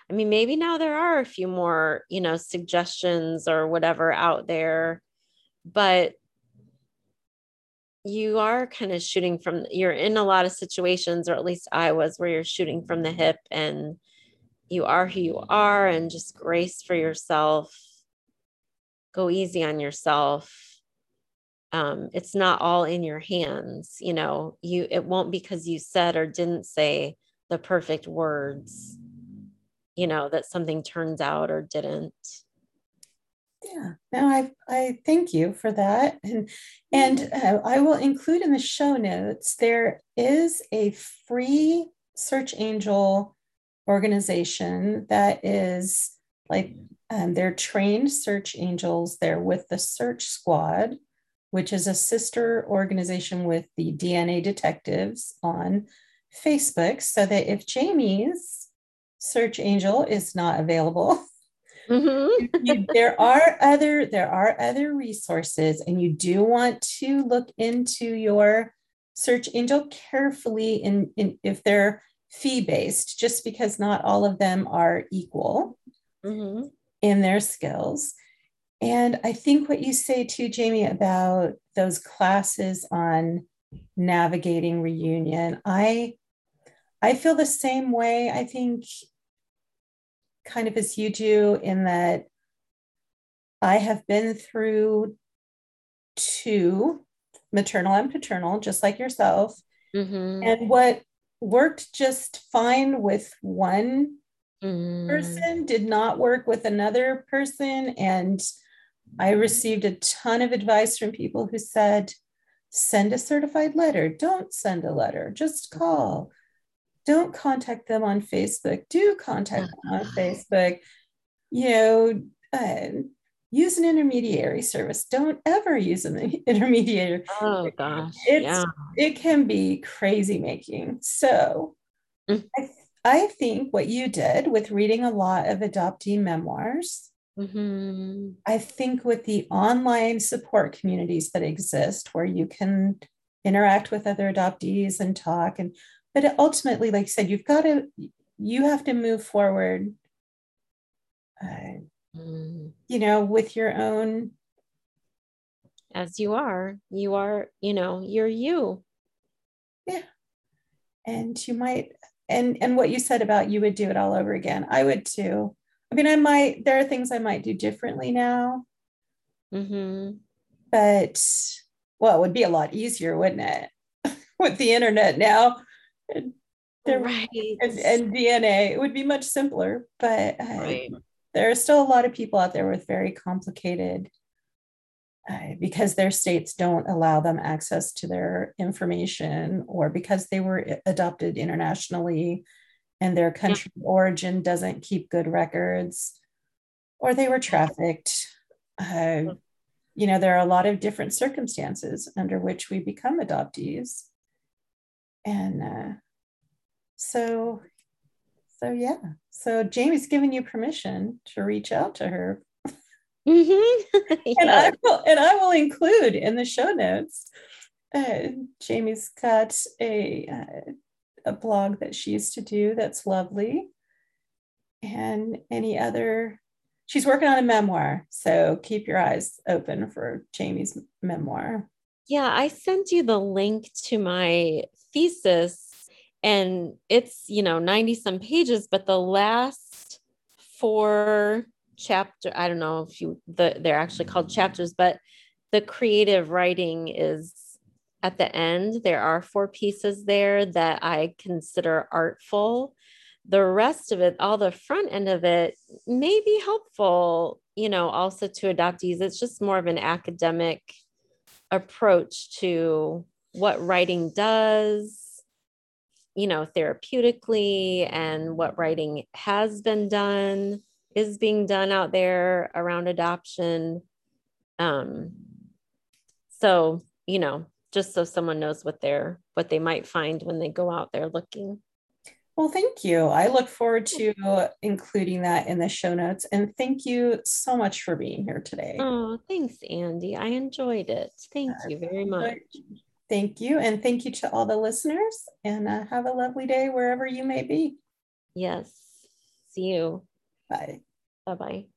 I mean, maybe now there are a few more, you know, suggestions or whatever out there, but you are kind of shooting from, you're in a lot of situations, or at least I was, where you're shooting from the hip and you are who you are and just grace for yourself go easy on yourself um, it's not all in your hands you know you it won't because you said or didn't say the perfect words you know that something turns out or didn't yeah no i i thank you for that and and uh, i will include in the show notes there is a free search angel organization that is like um, they're trained search angels. They're with the Search Squad, which is a sister organization with the DNA Detectives on Facebook. So that if Jamie's search angel is not available, [LAUGHS] mm-hmm. [LAUGHS] there are other there are other resources, and you do want to look into your search angel carefully. In, in if they're fee based, just because not all of them are equal. Mm-hmm in their skills. And I think what you say too, Jamie, about those classes on navigating reunion, I I feel the same way. I think kind of as you do, in that I have been through two maternal and paternal, just like yourself. Mm-hmm. And what worked just fine with one mm. person did not work with another person. And I received a ton of advice from people who said, send a certified letter. Don't send a letter, just call. Don't contact them on Facebook. Do contact them on [SIGHS] Facebook. You know, uh, use an intermediary service. Don't ever use an [LAUGHS] intermediary. Oh gosh. It's, yeah. It can be crazy making. So mm. I I think what you did with reading a lot of adoptee memoirs, mm-hmm. I think with the online support communities that exist where you can interact with other adoptees and talk and but ultimately like i said you've got to you have to move forward uh, mm. you know with your own as you are. You are you know you're you. Yeah. And you might and and what you said about you would do it all over again. I would too i mean i might there are things i might do differently now mm-hmm. but well it would be a lot easier wouldn't it [LAUGHS] with the internet now and, right. and, and dna it would be much simpler but uh, right. there are still a lot of people out there with very complicated uh, because their states don't allow them access to their information or because they were adopted internationally and their country yeah. origin doesn't keep good records or they were trafficked uh, you know there are a lot of different circumstances under which we become adoptees and uh, so so yeah so jamie's given you permission to reach out to her Mm-hmm. yeah. [LAUGHS] And I will, and I will include in the show notes. Uh, Jamie's got a uh, a blog that she used to do that's lovely, and any other. she's working on a memoir. So keep your eyes open for Jamie's memoir. Yeah, I sent you the link to my thesis and it's, you know, 90 some pages, but the last four chapter, I don't know if you the they're actually called chapters, but the creative writing is at the end. There are four pieces there that I consider artful. The rest of it, all the front end of it, may be helpful, you know, also to adoptees. It's just more of an academic approach to what writing does, you know, therapeutically and what writing has been done, is being done out there around adoption. Um, so, you know, just so someone knows what they're what they might find when they go out there looking. Well, thank you. I look forward to including that in the show notes. And thank you so much for being here today. Oh, thanks, Andy. I enjoyed it. Thank you very much. Thank you. And thank you to all the listeners. And uh, have a lovely day wherever you may be. Yes. See you. Bye. Bye bye.